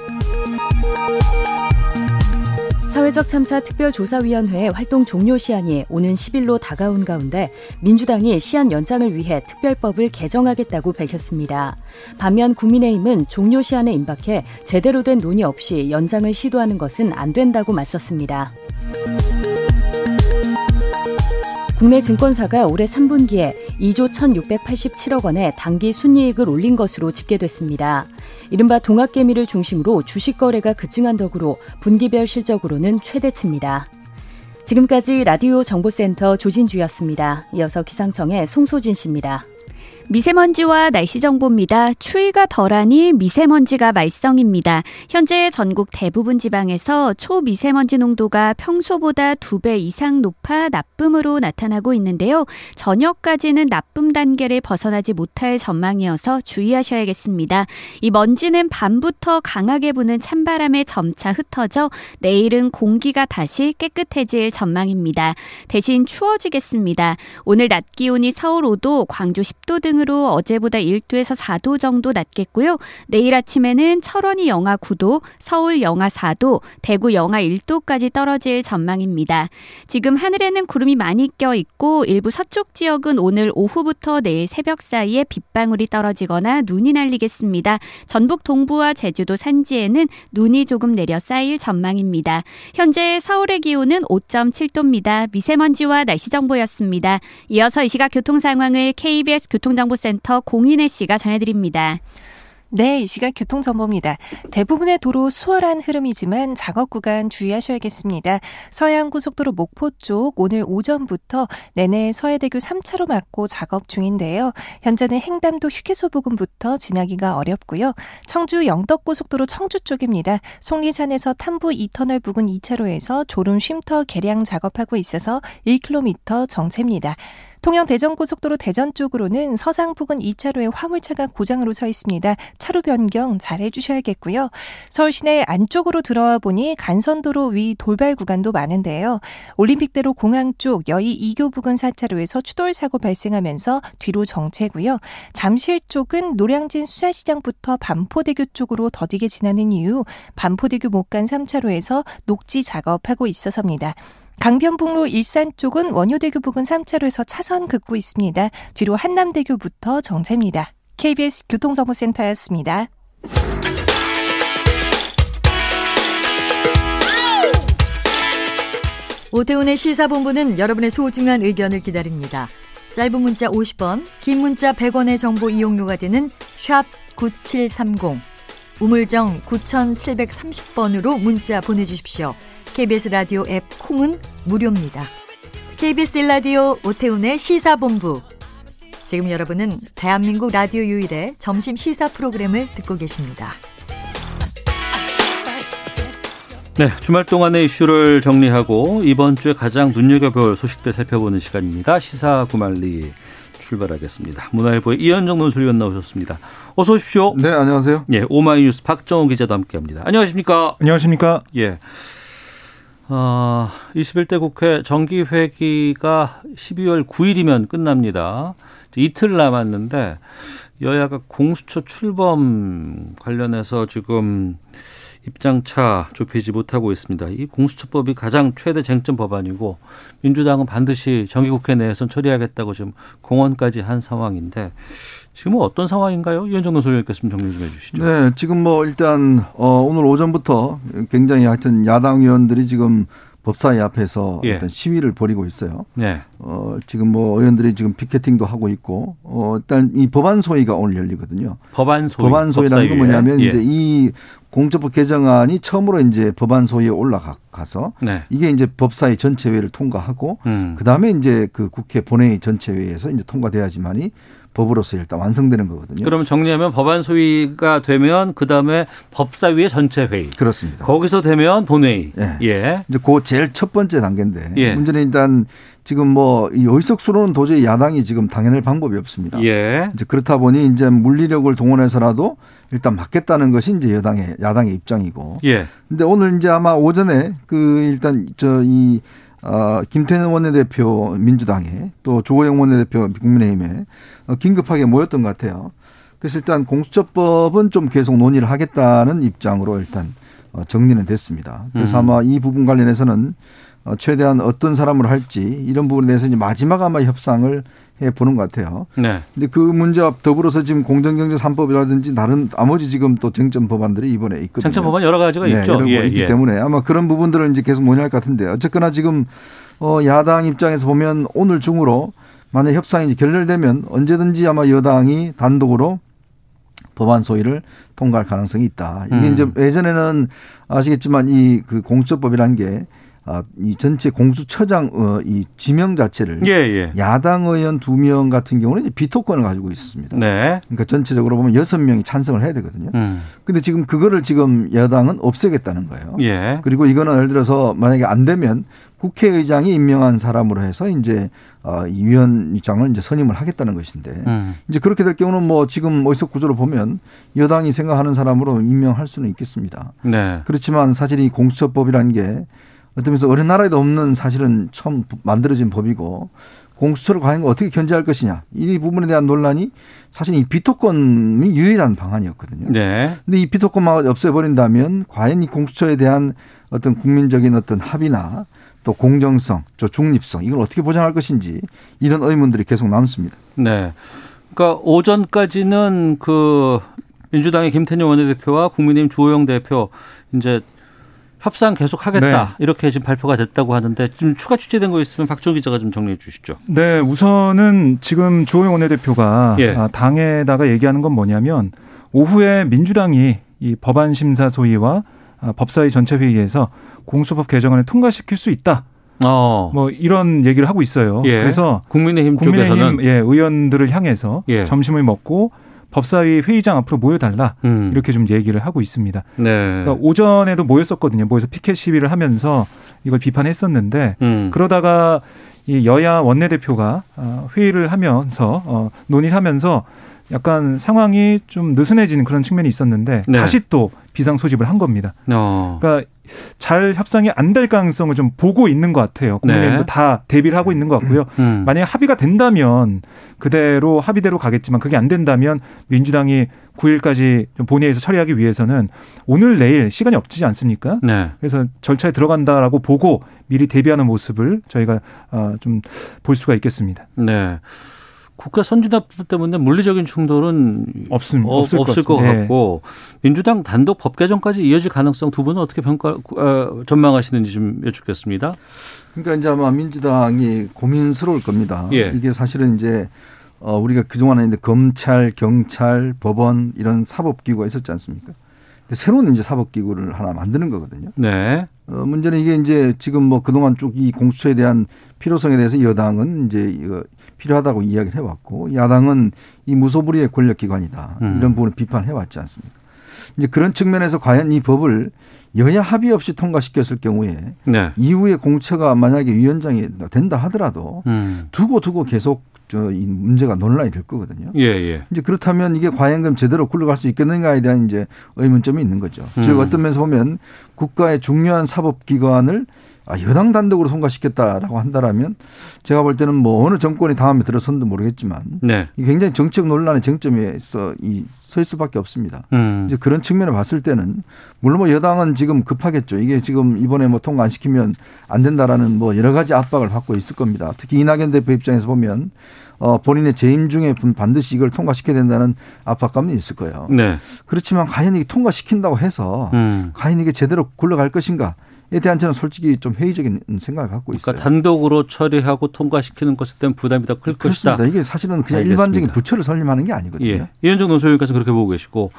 사회적 참사 특별조사위원회의 활동 종료 시한이 오는 10일로 다가온 가운데 민주당이 시한 연장을 위해 특별법을 개정하겠다고 밝혔습니다. 반면 국민의힘은 종료 시한에 임박해 제대로 된 논의 없이 연장을 시도하는 것은 안 된다고 맞섰습니다. 국내 증권사가 올해 3분기에 2조 1,687억 원의 단기 순이익을 올린 것으로 집계됐습니다. 이른바 동학개미를 중심으로 주식 거래가 급증한 덕으로 분기별 실적으로는 최대치입니다. 지금까지 라디오 정보센터 조진주였습니다. 이어서 기상청의 송소진 씨입니다. 미세먼지와 날씨 정보입니다. 추위가 덜하니 미세먼지가 말썽입니다. 현재 전국 대부분 지방에서 초미세먼지 농도가 평소보다 두 배 이상 높아 나쁨으로 나타나고 있는데요. 저녁까지는 나쁨 단계를 벗어나지 못할 전망이어서 주의하셔야겠습니다. 이 먼지는 밤부터 강하게 부는 찬바람에 점차 흩어져 내일은 공기가 다시 깨끗해질 전망입니다. 대신 추워지겠습니다. 오늘 낮 기온이 서울 5도, 광주 10도 등 으로 어제보다 1도에서 4도 정도 낮겠고요. 내일 아침에는 철원이 영하 9도, 서울 영하 4도, 대구 영하 1도까지 떨어질 전망입니다. 지금 하늘에는 구름이 많이 껴 있고 일부 서쪽 지역은 오늘 오후부터 내일 새벽 사이에 빗방울이 떨어지거나 눈이 날리겠습니다. 전북 동부와 제주도 산지에는 눈이 조금 내려 쌓일 전망입니다. 현재 서울의 기온은 5.7도입니다. 미세먼지와 날씨 정보였습니다. 이어서 이 시각 교통 상황을 KBS 교통정 보센터 공인혜 씨가 전해드립니다. 네, 이 시각 교통정보입니다. 대부분의 도로 수월한 흐름이지만 작업 구간 주의하셔야겠습니다. 서해안고속도로 목포 쪽 오늘 오전부터 내내 서해대교 3차로 막고 작업 중인데요. 현재는 행담도 휴게소 부근부터 지나기가 어렵고요. 청주 영덕고속도로 청주 쪽입니다. 속리산에서 탐부 2터널 부근 2차로에서 졸음 쉼터 개량 작업하고 있어서 1km 정체입니다. 통영 대전고속도로 대전 쪽으로는 서상 부근 2차로에 화물차가 고장으로 서 있습니다. 차로 변경 잘 해주셔야겠고요. 서울 시내 안쪽으로 들어와 보니 간선도로 위 돌발 구간도 많은데요. 올림픽대로 공항 쪽 여의 2교 부근 4차로에서 추돌 사고 발생하면서 뒤로 정체고요. 잠실 쪽은 노량진 수산시장부터 반포대교 쪽으로 더디게 지나는 이유 반포대교 못간 3차로에서 녹지 작업하고 있어서입니다. 강변북로 일산 쪽은 원효대교 부근 3차로에서 차선 긋고 있습니다. 뒤로 한남대교부터 정체입니다. KBS 교통정보센터였습니다. 오태훈의 시사본부는 여러분의 소중한 의견을 기다립니다. 짧은 문자 50원, 긴 문자 100원의 정보 이용료가 되는 샵 9730, 우물정 9730번으로 문자 보내주십시오. KBS 라디오 앱 콩은 무료입니다. KBS 라디오 오태훈의 시사본부. 지금 여러분은 대한민국 라디오 유일의 점심 시사 프로그램을 듣고 계십니다. 네, 주말 동안의 이슈를 정리하고 이번 주에 가장 눈여겨볼 소식들 살펴보는 시간입니다. 시사 구말리 출발하겠습니다. 문화일보의 이현정 논술위원 나오셨습니다. 어서 오십시오. 네, 안녕하세요. 예, 오마이뉴스 박정호 기자도 함께합니다. 안녕하십니까? 안녕하십니까? 예. 어, 21대 국회 정기회기가 12월 9일이면 끝납니다. 이틀 남았는데 여야가 공수처 출범 관련해서 지금 입장차 좁히지 못하고 있습니다. 이 공수처법이 가장 최대 쟁점 법안이고 민주당은 반드시 정기국회 내에선 처리하겠다고 지금 공언까지 한 상황인데 지금은 어떤 상황인가요? 이현정 소위원께서 좀 정리 좀 해주시죠. 네, 지금 뭐 일단 어, 오늘 오전부터 굉장히 하여튼 야당 의원들이 지금 법사위 앞에서 예. 일단 시위를 벌이고 있어요. 네. 어, 지금 뭐 의원들이 지금 피켓팅도 하고 있고, 어, 일단 이 법안 소위가 오늘 열리거든요. 법안 소위. 법안 소위라는 건. 뭐냐면 예. 이제 이 공적법 개정안이 처음으로 이제 법안 소위에 올라가서 네. 이게 이제 법사위 전체회의를 통과하고 음. 그 다음에 이제 그 국회 본회의 전체회의에서 이제 통과돼야지만이 법으로서 일단 완성되는 거거든요. 그러면 정리하면 법안 소위가 되면 그 다음에 법사위의 전체 회의. 그렇습니다. 거기서 되면 본회의. 예. 예. 이제 그 제일 첫 번째 단계인데 예. 문제는 일단 지금 뭐이 의석수로는 도저히 야당이 지금 당해낼 방법이 없습니다. 예. 이제 그렇다 보니 이제 물리력을 동원해서라도 일단 막겠다는 것이 이제 여당의 야당의 입장이고. 예. 근데 오늘 이제 아마 오전에 그 일단 저이 어, 김태년 원내대표 민주당에 또 조호영 원내대표 국민의힘에 어, 긴급하게 모였던 것 같아요. 그래서 일단 공수처법은 좀 계속 논의를 하겠다는 입장으로 일단 어, 정리는 됐습니다. 그래서 음. 아마 이 부분 관련해서는 어, 최대한 어떤 사람을 할지 이런 부분에 대해서 이제 마지막 아마 협상을 해 보는 것 같아요. 네. 근데 그 문제와 더불어서 지금 공정경제 3법이라든지 다른 나머지 지금 또 쟁점 법안들이 이번에 있거든요. 쟁점 법안 여러 가지가 네, 있죠. 예, 있기 예. 때문에 아마 그런 부분들을 이제 계속 논의할 것 같은데 어쨌거나 지금 어 야당 입장에서 보면 오늘 중으로 만약 협상이 이제 결렬되면 언제든지 아마 여당이 단독으로 법안 소위를 통과할 가능성이 있다. 이게 음. 이제 예전에는 아시겠지만 이 그 공수처법이라는 게 아, 이 전체 공수처장 어, 이 지명 자체를 예, 예. 야당 의원 두 명 같은 경우는 이제 비토권을 가지고 있었습니다. 네. 그러니까 전체적으로 보면 여섯 명이 찬성을 해야 되거든요. 음. 근데 지금 그거를 지금 여당은 없애겠다는 거예요. 예. 그리고 이거는 예를 들어서 만약에 안 되면 국회의장이 임명한 사람으로 해서 이제 어, 이 위원장을 이제 선임을 하겠다는 것인데 음. 이제 그렇게 될 경우는 뭐 지금 의석 구조로 보면 여당이 생각하는 사람으로 임명할 수는 있겠습니다. 네. 그렇지만 사실 이 공수처법이라는 게 어떤 면에서 어느 나라에도 없는 사실은 처음 만들어진 법이고 공수처를 과연 어떻게 견제할 것이냐 이 부분에 대한 논란이 사실 이 비토권이 유일한 방안이었거든요. 네. 근데 이 비토권만 없애버린다면 과연 이 공수처에 대한 어떤 국민적인 어떤 합의나 또 공정성, 저 중립성 이걸 어떻게 보장할 것인지 이런 의문들이 계속 남습니다. 네. 그러니까 오전까지는 그 민주당의 김태년 원내대표와 국민의힘 주호영 대표 이제 협상 계속 하겠다 네. 이렇게 지금 발표가 됐다고 하는데 좀 추가 취재된 거 있으면 박정 기자가 좀 정리해 주시죠. 네, 우선은 지금 주호영 원내대표가 예. 아, 당에다가 얘기하는 건 뭐냐면 오후에 민주당이 이 법안 심사 소위와 아, 법사위 전체 회의에서 공수법 개정안을 통과시킬 수 있다. 어. 뭐 이런 얘기를 하고 있어요. 예. 그래서 국민의힘, 국민의힘 쪽에서는 예, 의원들을 향해서 예. 점심을 먹고 법사위 회의장 앞으로 모여달라 음. 이렇게 좀 얘기를 하고 있습니다. 네. 그러니까 오전에도 모였었거든요. 모여서 피켓 시위를 하면서 이걸 비판했었는데 음. 그러다가 이 여야 원내대표가 어, 회의를 하면서 어, 논의를 하면서 약간 상황이 좀 느슨해지는 그런 측면이 있었는데 네. 다시 또 비상 소집을 한 겁니다. 어. 그러니까 잘 협상이 안 될 가능성을 좀 보고 있는 것 같아요. 국민의힘도 네. 다 대비를 하고 있는 것 같고요. 음. 만약에 합의가 된다면 그대로 합의대로 가겠지만 그게 안 된다면 민주당이 9일까지 좀 본회의에서 처리하기 위해서는 오늘 내일 시간이 없지 않습니까? 네. 그래서 절차에 들어간다라고 보고 미리 대비하는 모습을 저희가 어, 좀볼 수가 있겠습니다. 네. 국가 선진화법 때문에 물리적인 충돌은 없음, 어, 없을 없을, 것 것. 같고 민주당 단독 법 개정까지 이어질 가능성 두 분은 어떻게 평가 어, 전망하시는지 좀 여쭙겠습니다. 그러니까 이제 아마 민주당이 고민스러울 겁니다. 예. 이게 사실은 이제 어 우리가 그동안에 이제 검찰, 경찰, 법원 이런 사법기구가 있었지 않습니까? 근데 새로운 이제 사법기구를 하나 만드는 거거든요. 네. 어, 문제는 이게 이제 지금 뭐 그동안 쭉 이 공수처에 대한 필요성에 대해서 여당은 이제 이거 필요하다고 이야기를 해왔고 야당은 이 무소불위의 권력기관이다 음. 이런 부분을 비판해 왔지 않습니까? 이제 그런 측면에서 과연 이 법을 여야 합의 없이 통과시켰을 경우에 네. 이후에 공처가 만약에 위원장이 된다 하더라도 음. 두고 두고 계속 저이 문제가 논란이 될 거거든요. 예, 예. 이제 그렇다면 이게 과연 그럼 제대로 굴러갈 수 있겠는가에 대한 이제 의문점이 있는 거죠. 음. 즉 어떤 면에서 보면 국가의 중요한 사법기관을 아, 여당 단독으로 통과시켰다라고 한다라면 제가 볼 때는 뭐 어느 정권이 다음에 들어선도 모르겠지만 네. 굉장히 정책 논란의 쟁점에서 이 설 수밖에 없습니다. 음. 이제 그런 측면을 봤을 때는 물론 뭐 여당은 지금 급하겠죠. 이게 지금 이번에 뭐 통과 안 시키면 안 된다라는 뭐 여러 가지 압박을 받고 있을 겁니다. 특히 이낙연 대표 입장에서 보면 어 본인의 재임 중에 반드시 이걸 통과시켜야 된다는 압박감이 있을 거예요. 네. 그렇지만 과연 이게 통과시킨다고 해서 음. 과연 이게 제대로 굴러갈 것인가에 대한 저는 솔직히 좀 회의적인 생각을 갖고 있어요. 그러니까 단독으로 처리하고 통과시키는 것에 대한 부담이 더 클 것이다. 그렇습니다. 이게 사실은 그냥 알겠습니다. 일반적인 부처를 설립하는 게 아니거든요. 예. 이현정 논설위원께서 그렇게 보고 계시고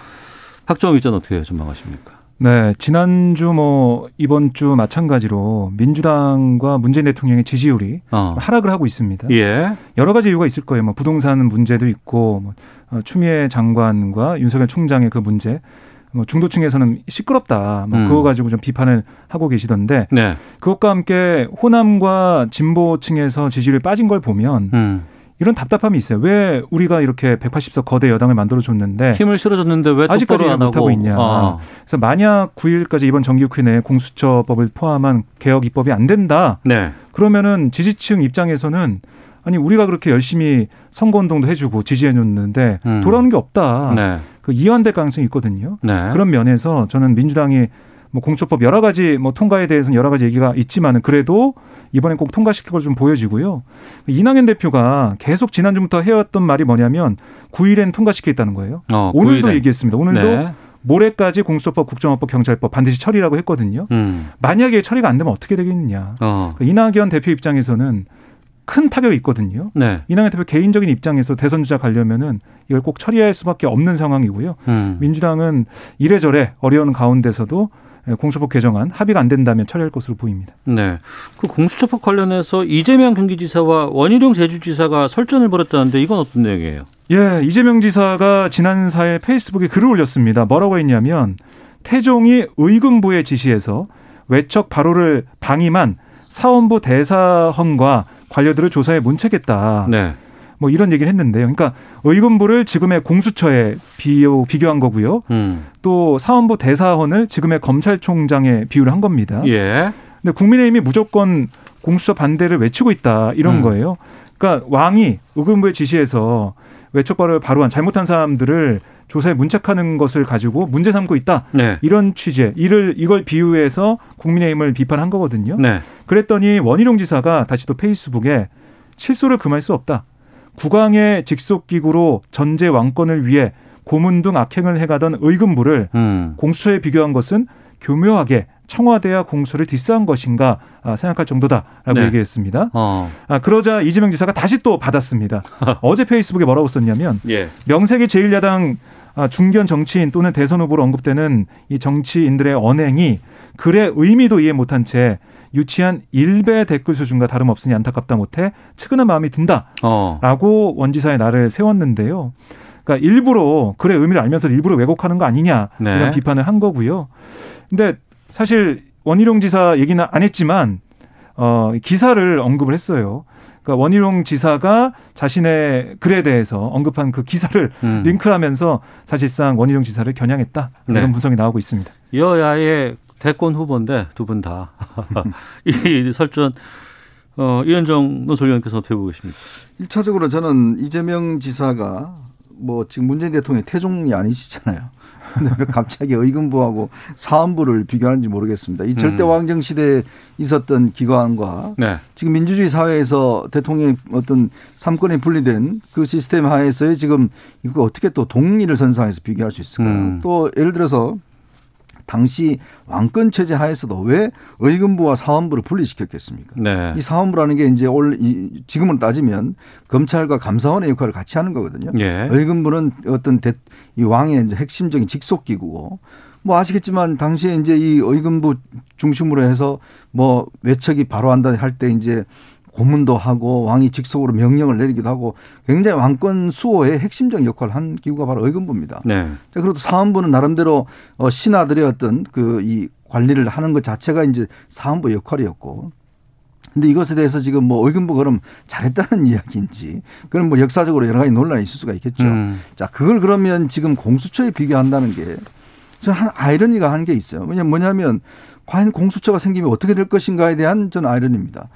박정희 의전 어떻게 전망하십니까? 네, 지난주 뭐 이번 주 마찬가지로 민주당과 문재인 대통령의 지지율이 어. 하락을 하고 있습니다. 예. 여러 가지 이유가 있을 거예요. 뭐 부동산 문제도 있고 뭐 어, 추미애 장관과 윤석열 총장의 그 문제. 뭐 중도층에서는 시끄럽다. 뭐 음. 그거 가지고 좀 비판을 하고 계시던데 네. 그것과 함께 호남과 진보층에서 지지율이 빠진 걸 보면 음. 이런 답답함이 있어요. 왜 우리가 이렇게 180석 거대 여당을 만들어 줬는데 힘을 실어줬는데 왜 아직까지 안 못 하고 있냐. 어. 그래서 만약 9일까지 이번 정기국회 내에 공수처법을 포함한 개혁 입법이 안 된다. 네. 그러면은 지지층 입장에서는 아니 우리가 그렇게 열심히 선거운동도 해주고 지지해줬는데 음. 돌아오는 게 없다. 네. 그 이완될 가능성이 있거든요. 네. 그런 면에서 저는 민주당이 뭐 공처법 여러 가지 뭐 통과에 대해서는 여러 가지 얘기가 있지만은 그래도 이번엔 꼭 통과시킬 걸 좀 보여지고요. 이낙연 대표가 계속 지난주부터 해왔던 말이 뭐냐면 9일엔 통과시키겠다는 거예요. 어, 오늘도 9일에. 얘기했습니다. 오늘도 네. 모레까지 공수처법, 국정원법, 경찰법 반드시 처리라고 했거든요. 음. 만약에 처리가 안 되면 어떻게 되겠느냐. 어. 그러니까 이낙연 대표 입장에서는 큰 타격이 있거든요. 네. 이낙연 대표 개인적인 입장에서 대선 주자 가려면은 이걸 꼭 처리할 수밖에 없는 상황이고요. 음. 민주당은 이래저래 어려운 가운데서도 공수법 개정안 합의가 안 된다면 처리할 것으로 보입니다. 네. 그 공수처법 관련해서 이재명 경기지사와 원희룡 제주지사가 설전을 벌였다는데 이건 어떤 내용이에요? 예, 이재명 지사가 지난 4일 페이스북에 글을 올렸습니다. 뭐라고 했냐면 태종이 의금부에 지시해서 외척 발호를 방임한 사원부 대사헌과 관료들을 조사에 문책했다. 네. 뭐 이런 얘기를 했는데요. 그러니까 의금부를 지금의 공수처에 비교, 비교한 거고요. 음. 또 사원부 대사헌을 지금의 검찰총장에 비유를 한 겁니다. 예. 근데 국민의힘이 무조건 공수처 반대를 외치고 있다 이런 음. 거예요. 그러니까 왕이 의금부에 지시해서 외척발을 바로한 잘못한 사람들을 조사에 문책하는 것을 가지고 문제 삼고 있다. 네. 이런 취재, 이를 이걸 비유해서 국민의힘을 비판한 거거든요. 네. 그랬더니 원희룡 지사가 다시 또 페이스북에 실소를 금할 수 없다. 국왕의 직속 기구로 전제 왕권을 위해 고문 등 악행을 해가던 의금부를 음. 공수처에 비교한 것은 교묘하게 청와대와 공수를 디스한 것인가 아, 생각할 정도다라고 네. 얘기했습니다. 어. 아, 그러자 이재명 지사가 다시 또 받았습니다. [LAUGHS] 어제 페이스북에 뭐라고 썼냐면 예. 명색이 제1야당 아, 중견 정치인 또는 대선 후보로 언급되는 이 정치인들의 언행이 글의 의미도 이해 못한 채 유치한 일배 댓글 수준과 다름없으니 안타깝다 못해 측은한 마음이 든다라고 어. 원지사의 날을 세웠는데요. 그러니까 일부러 글의 의미를 알면서 일부러 왜곡하는 거 아니냐 네. 이런 비판을 한 거고요. 근데 사실 원희룡 지사 얘기는 안 했지만 어 기사를 언급을 했어요. 그러니까 원희룡 지사가 자신의 글에 대해서 언급한 그 기사를 음. 링크하면서 사실상 원희룡 지사를 겨냥했다 이런 네. 분석이 나오고 있습니다. 여야의 대권 후보인데 두 분 다. [LAUGHS] 이 설전 어, 이현정 논설위원께서 어떻게 보고 계십니까? 일차적으로 저는 이재명 지사가 뭐 지금 문재인 대통령이 태종이 아니시잖아요. 왜 갑자기 의금부하고 사안부를 비교하는지 모르겠습니다. 이 절대 음. 왕정 시대에 있었던 기관과 네. 지금 민주주의 사회에서 대통령의 어떤 삼권이 분리된 그 시스템 하에서의 지금 이거 어떻게 또 동리를 선상에서 비교할 수 있을까요? 음. 또 예를 들어서 당시 왕권 체제 하에서도 왜 의금부와 사원부를 분리시켰겠습니까? 네. 이 사원부라는 게 이제 올 이, 지금은 따지면 검찰과 감사원의 역할을 같이 하는 거거든요. 예. 의금부는 어떤 대, 이 왕의 이제 핵심적인 직속 기구고 뭐 아시겠지만 당시에 이제 이 의금부 중심으로 해서 뭐 외척이 바로 한다 할 때 이제 고문도 하고 왕이 직속으로 명령을 내리기도 하고 굉장히 왕권 수호의 핵심적인 역할을 한 기구가 바로 의금부입니다. 네. 자, 그리고 사원부는 나름대로 어, 신하들의 어떤 그 이 관리를 하는 것 자체가 이제 사원부 역할이었고. 근데 이것에 대해서 지금 뭐 의금부 그럼 잘했다는 [LAUGHS] 이야기인지 그런 뭐 역사적으로 여러 가지 논란이 있을 수가 있겠죠. 음. 자, 그걸 그러면 지금 공수처에 비교한다는 게 저는 한 아이러니가 하는 게 있어요. 왜냐면 뭐냐면 과연 공수처가 생기면 어떻게 될 것인가에 대한 저는 아이러니입니다.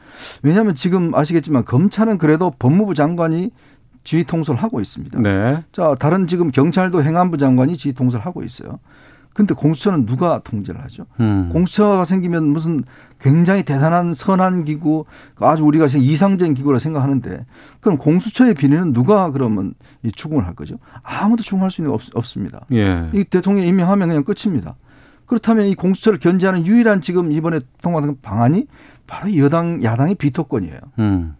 왜냐하면 지금 아시겠지만 검찰은 그래도 법무부 장관이 지휘 통솔을 하고 있습니다. 네. 자, 다른 지금 경찰도 행안부 장관이 지휘 통솔을 하고 있어요. 근데 공수처는 누가 통제를 하죠? 음. 공수처가 생기면 무슨 굉장히 대단한 선한 기구, 아주 우리가 지금 이상적인 기구라 생각하는데 그럼 공수처의 비리는 누가 그러면 이 추궁을 할 거죠? 아무도 추궁할 수 있는 게 없, 없습니다. 예. 이 대통령 임명하면 그냥 끝입니다. 그렇다면 이 공수처를 견제하는 유일한 지금 이번에 통과된 방안이 바로 여당 야당의 비토권이에요. 음.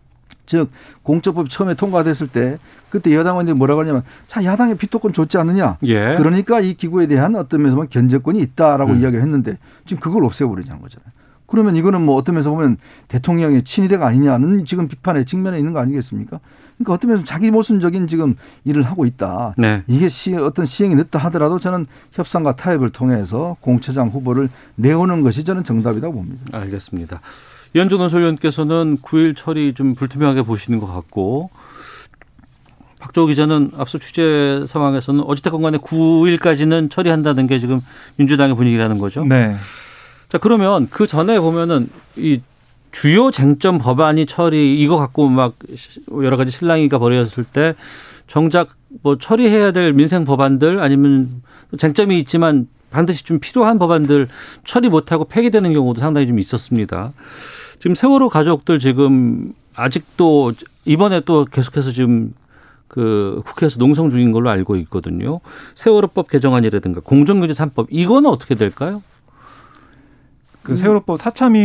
즉 공처법 처음에 통과됐을 때 그때 여당 의원들이 뭐라고 하냐면 자 야당의 비토권 좋지 않느냐 예. 그러니까 이 기구에 대한 어떤 면에서 보면 견제권이 있다라고 음. 이야기를 했는데 지금 그걸 없애버리자는 거잖아요. 그러면 이거는 뭐 어떤 면에서 보면 대통령의 친위대가 아니냐는 지금 비판의 측면에 있는 거 아니겠습니까? 그러니까 어떤 면에서 자기 모순적인 지금 일을 하고 있다. 네. 이게 시, 어떤 시행이 늦다 하더라도 저는 협상과 타협을 통해서 공처장 후보를 내오는 것이 저는 정답이라고 봅니다. 알겠습니다. 이현정 논설위원께서는 9일 처리 좀 불투명하게 보시는 것 같고 박정호 기자는 앞서 취재 상황에서는 어찌됐건 간에 9일까지는 처리한다는 게 지금 민주당의 분위기라는 거죠. 네. 자 그러면 그 전에 보면은 이 주요 쟁점 법안이 처리 이거 갖고 막 여러 가지 실랑이가 벌어졌을 때 정작 뭐 처리해야 될 민생 법안들 아니면 쟁점이 있지만 반드시 좀 필요한 법안들 처리 못하고 폐기되는 경우도 상당히 좀 있었습니다. 지금 세월호 가족들 지금 아직도 이번에 또 계속해서 지금 그 국회에서 농성 중인 걸로 알고 있거든요. 세월호법 개정안이라든가 공정경제 3법 이거는 어떻게 될까요? 그 세월호법 사참위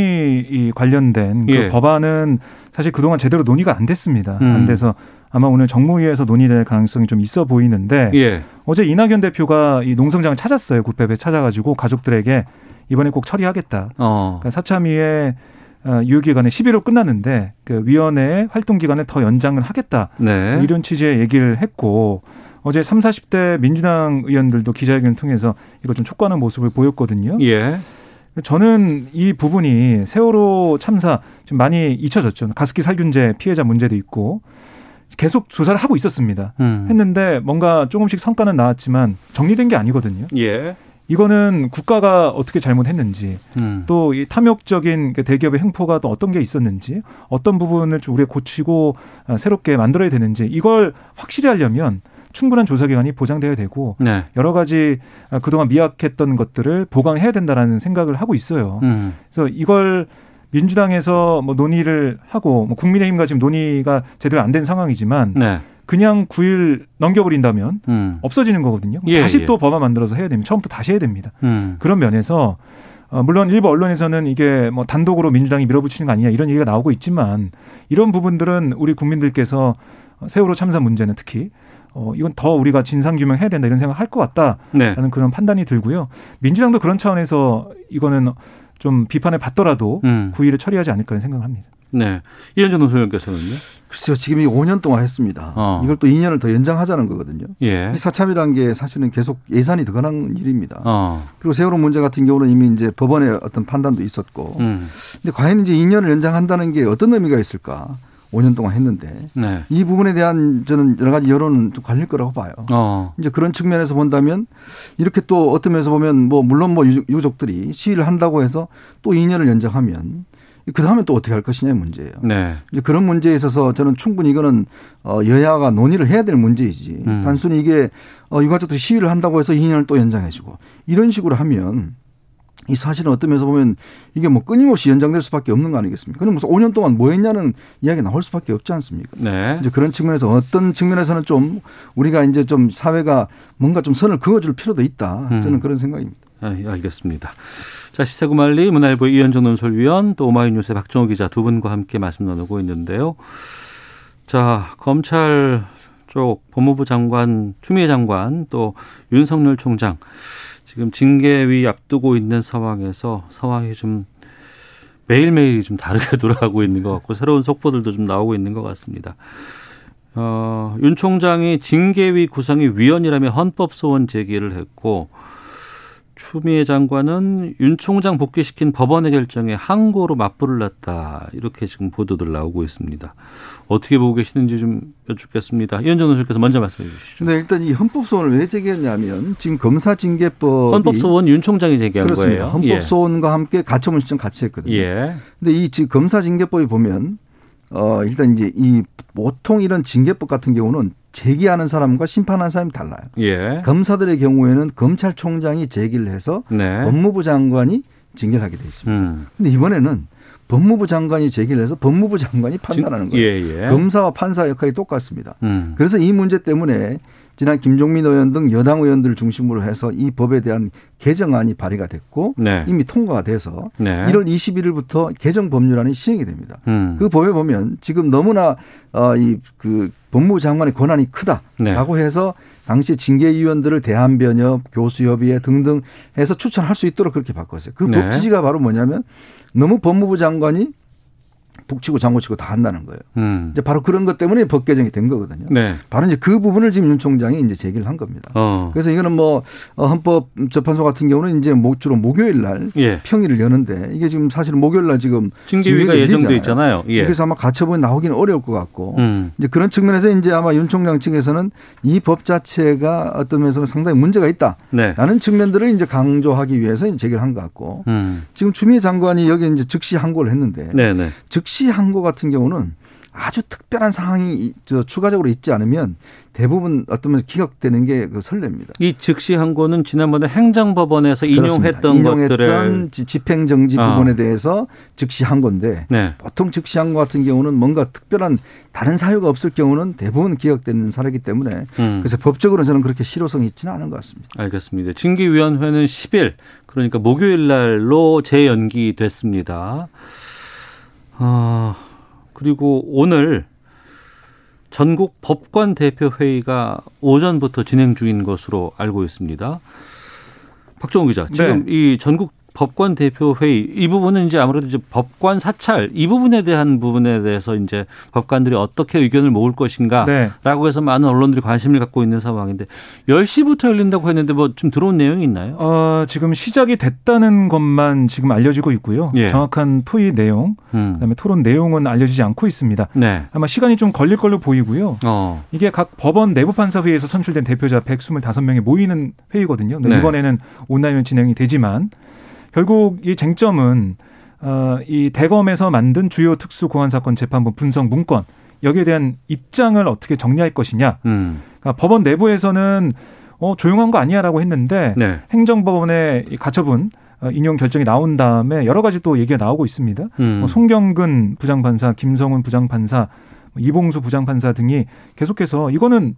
이 관련된 그 예. 법안은 사실 그동안 제대로 논의가 안 됐습니다. 음. 안 돼서 아마 오늘 정무위에서 논의될 가능성이 좀 있어 보이는데 예. 어제 이낙연 대표가 이 농성장을 찾았어요. 국회에 찾아가지고 가족들에게 이번에 꼭 처리하겠다. 어. 그러니까 사참위의 어, 유효기간에 11월 끝났는데 그 위원회 활동 기간을 더 연장을 하겠다. 네. 이런 취지의 얘기를 했고 어제 3, 40대 민주당 의원들도 기자회견을 통해서 이걸 좀 촉구하는 모습을 보였거든요. 예. 저는 이 부분이 세월호 참사 좀 많이 잊혀졌죠. 가습기 살균제 피해자 문제도 있고 계속 조사를 하고 있었습니다. 음. 했는데 뭔가 조금씩 성과는 나왔지만 정리된 게 아니거든요. 예. 이거는 국가가 어떻게 잘못했는지 음. 또이 탐욕적인 그 대기업의 횡포가 또 어떤 게 있었는지 어떤 부분을 좀 우리가 고치고 아, 새롭게 만들어야 되는지 이걸 확실히 하려면 충분한 조사 기관이 보장돼야 되고 네. 여러 가지 아, 그동안 미약했던 것들을 보강해야 된다라는 생각을 하고 있어요. 음. 그래서 이걸 민주당에서 뭐 논의를 하고 뭐 국민의힘과 지금 논의가 제대로 안 된 상황이지만 네. 그냥 9일 넘겨버린다면 음. 없어지는 거거든요. 예, 다시 예. 또 법안 만들어서 해야 됩니다. 처음부터 다시 해야 됩니다. 음. 그런 면에서 어, 물론 일부 언론에서는 이게 뭐 단독으로 민주당이 밀어붙이는 거 아니냐 이런 얘기가 나오고 있지만 이런 부분들은 우리 국민들께서 세월호 참사 문제는 특히 어, 이건 더 우리가 진상 규명해야 된다 이런 생각 할 것 같다라는 네. 그런 판단이 들고요. 민주당도 그런 차원에서 이거는 좀 비판을 받더라도 음. 구의를 처리하지 않을까 생각을 합니다. 네. 이현정 노소연께서는요? 글쎄요, 지금 이 5년 동안 했습니다. 어. 이걸 또 2년을 더 연장하자는 거거든요. 예. 이 사참이라는 게 사실은 계속 예산이 더 가는 일입니다. 어. 그리고 세월호 문제 같은 경우는 이미 이제 법원의 어떤 판단도 있었고. 음. 근데 과연 이제 2년을 연장한다는 게 어떤 의미가 있을까? 5년 동안 했는데 네. 이 부분에 대한 저는 여러 가지 여론은 좀 갈릴 거라고 봐요. 어. 이제 그런 측면에서 본다면 이렇게 또 어떤 면에서 보면 뭐 물론 뭐 유족- 유족들이 시위를 한다고 해서 또 2년을 연장하면 그 다음에 또 어떻게 할 것이냐의 문제예요. 네. 이제 그런 문제에 있어서 저는 충분히 이거는 어 여야가 논의를 해야 될 문제이지 음. 단순히 이게 어 유가족들이 시위를 한다고 해서 2년을 또 연장해주고 이런 식으로 하면 이 사실은 어떤 면에서 보면 이게 뭐 끊임없이 연장될 수밖에 없는 거 아니겠습니까? 그럼 무슨 5년 동안 뭐 했냐는 이야기 나올 수밖에 없지 않습니까? 네. 이제 그런 측면에서 어떤 측면에서는 좀 우리가 이제 좀 사회가 뭔가 좀 선을 그어줄 필요도 있다. 저는 음. 그런 생각입니다. 아, 예, 알겠습니다. 자, 시사구말리 문화일보 이현정 논설위원 또 오마이뉴스의 박정호 기자 두 분과 함께 말씀 나누고 있는데요. 자, 검찰 쪽 법무부 장관, 추미애 장관 또 윤석열 총장 지금 징계위 앞두고 있는 상황에서 상황이 좀 매일매일 좀 다르게 [LAUGHS] 돌아가고 있는 것 같고 새로운 속보들도 좀 나오고 있는 것 같습니다. 어, 윤 총장이 징계위 구성이 위헌이라며 헌법 소원 제기를 했고 추미애 장관은 윤 총장 복귀시킨 법원의 결정에 항고로 맞불을 놨다. 이렇게 지금 보도들 나오고 있습니다. 어떻게 보고 계시는지 좀 여쭙겠습니다. 이현정 선수께서 먼저 말씀해 주시죠. 근데 일단 이 헌법소원을 왜 제기했냐면 지금 검사징계법이 헌법소원 윤 총장이 제기한 그렇습니다. 거예요. 헌법소원과 함께 가처분 신청 같이 했거든요. 예. 근데 이 지금 검사징계법이 보면 어 일단 이제 이 보통 이런 징계법 같은 경우는 제기하는 사람과 심판하는 사람이 달라요. 예. 검사들의 경우에는 검찰총장이 제기를 해서 네. 법무부 장관이 징계를 하게 돼 있습니다. 음. 근데 이번에는 법무부 장관이 제기를 해서 법무부 장관이 판단하는 거예요. 예, 예. 검사와 판사 역할이 똑같습니다. 음. 그래서 이 문제 때문에 지난 김종민 의원 등 여당 의원들을 중심으로 해서 이 법에 대한 개정안이 발의가 됐고 네. 이미 통과가 돼서 네. 1월 21일부터 개정 법률안이 시행이 됩니다. 음. 그 법에 보면 지금 너무나 어, 이그 법무부 장관의 권한이 크다라고 네. 해서 당시 징계위원들을 대한변협, 교수협의회 등등 해서 추천할 수 있도록 그렇게 바꿨어요. 그 네. 법 취지가 바로 뭐냐면 너무 법무부 장관이 북치고 장구치고 다 한다는 거예요. 음. 이제 바로 그런 것 때문에 법 개정이 된 거거든요. 네. 바로 이제 그 부분을 지금 윤 총장이 이제 제기를 한 겁니다. 어. 그래서 이거는 뭐 어, 헌법 재판소 같은 경우는 이제 목- 주로 목요일 날 예. 평일을 여는데 이게 지금 사실은 목요일 날 지금 징계위가 예정돼. 있잖아요. 예. 그래서 아마 가처분이 나오기는 어려울 것 같고 음. 이제 그런 측면에서 이제 아마 윤 총장 측에서는 이 법 자체가 어떤 면에서 상당히 문제가 있다라는 네. 측면들을 이제 강조하기 위해서 이제 제기를 한 것 같고 음. 지금 추미애 장관이 여기 이제 즉시 항고를 했는데 네, 네. 즉시 항고 같은 경우는 아주 특별한 상황이 이- 저 추가적으로 있지 않으면 대부분 어떤 면에서 기각되는 게 그 설례입니다. 이 즉시 항고는 지난번에 행정법원에서 인용했던 그렇습니다. 것들을 인용했던 지- 집행 정지 아. 부분에 대해서 즉시 한 건데 네. 보통 즉시 한거 같은 경우는 뭔가 특별한 다른 사유가 없을 경우는 대부분 기각되는 사례이기 때문에 음. 그래서 법적으로 저는 그렇게 실효성이 있지는 않은 것 같습니다. 알겠습니다. 징계위원회는 10일 그러니까 목요일 날로 재연기됐습니다. 아 그리고 오늘 전국 법관 대표 회의가 오전부터 진행 중인 것으로 알고 있습니다. 박정우 기자, 지금 이 전국 법관 대표 회의 이 부분은 이제 아무래도 이제 법관 사찰 이 부분에 대한 부분에 대해서 이제 법관들이 어떻게 의견을 모을 것인가라고 네. 해서 많은 언론들이 관심을 갖고 있는 상황인데 10시부터 열린다고 했는데 뭐 좀 들어온 내용이 있나요? 어, 지금 시작이 됐다는 것만 지금 알려지고 있고요. 예. 정확한 토의 내용, 음. 그다음에 토론 내용은 알려지지 않고 있습니다. 네. 아마 시간이 좀 걸릴 걸로 보이고요. 어. 이게 각 법원 내부 판사 회의에서 선출된 대표자 125명이 모이는 회의거든요. 네. 이번에는 온라인으로 진행이 되지만 결국 이 쟁점은 어, 이 대검에서 만든 주요 특수 공안 사건 재판부 분석 문건 여기에 대한 입장을 어떻게 정리할 것이냐. 음. 그러니까 법원 내부에서는 어, 조용한 거 아니야라고 했는데 네. 행정법원의 이 가처분 어, 인용 결정이 나온 다음에 여러 가지 또 얘기가 나오고 있습니다. 음. 뭐 송경근 부장판사, 김성훈 부장판사, 뭐 이봉수 부장판사 등이 계속해서 이거는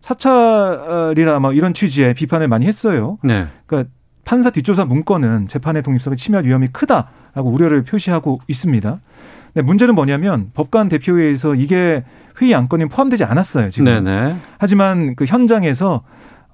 사찰이라 막 이런 취지의 비판을 많이 했어요. 네. 그러니까 판사 뒷조사 문건은 재판의 독립성을 침해할 위험이 크다라고 우려를 표시하고 있습니다. 네, 문제는 뭐냐면 법관 대표회의에서 이게 회의 안건이 포함되지 않았어요. 지금. 네네. 하지만 그 현장에서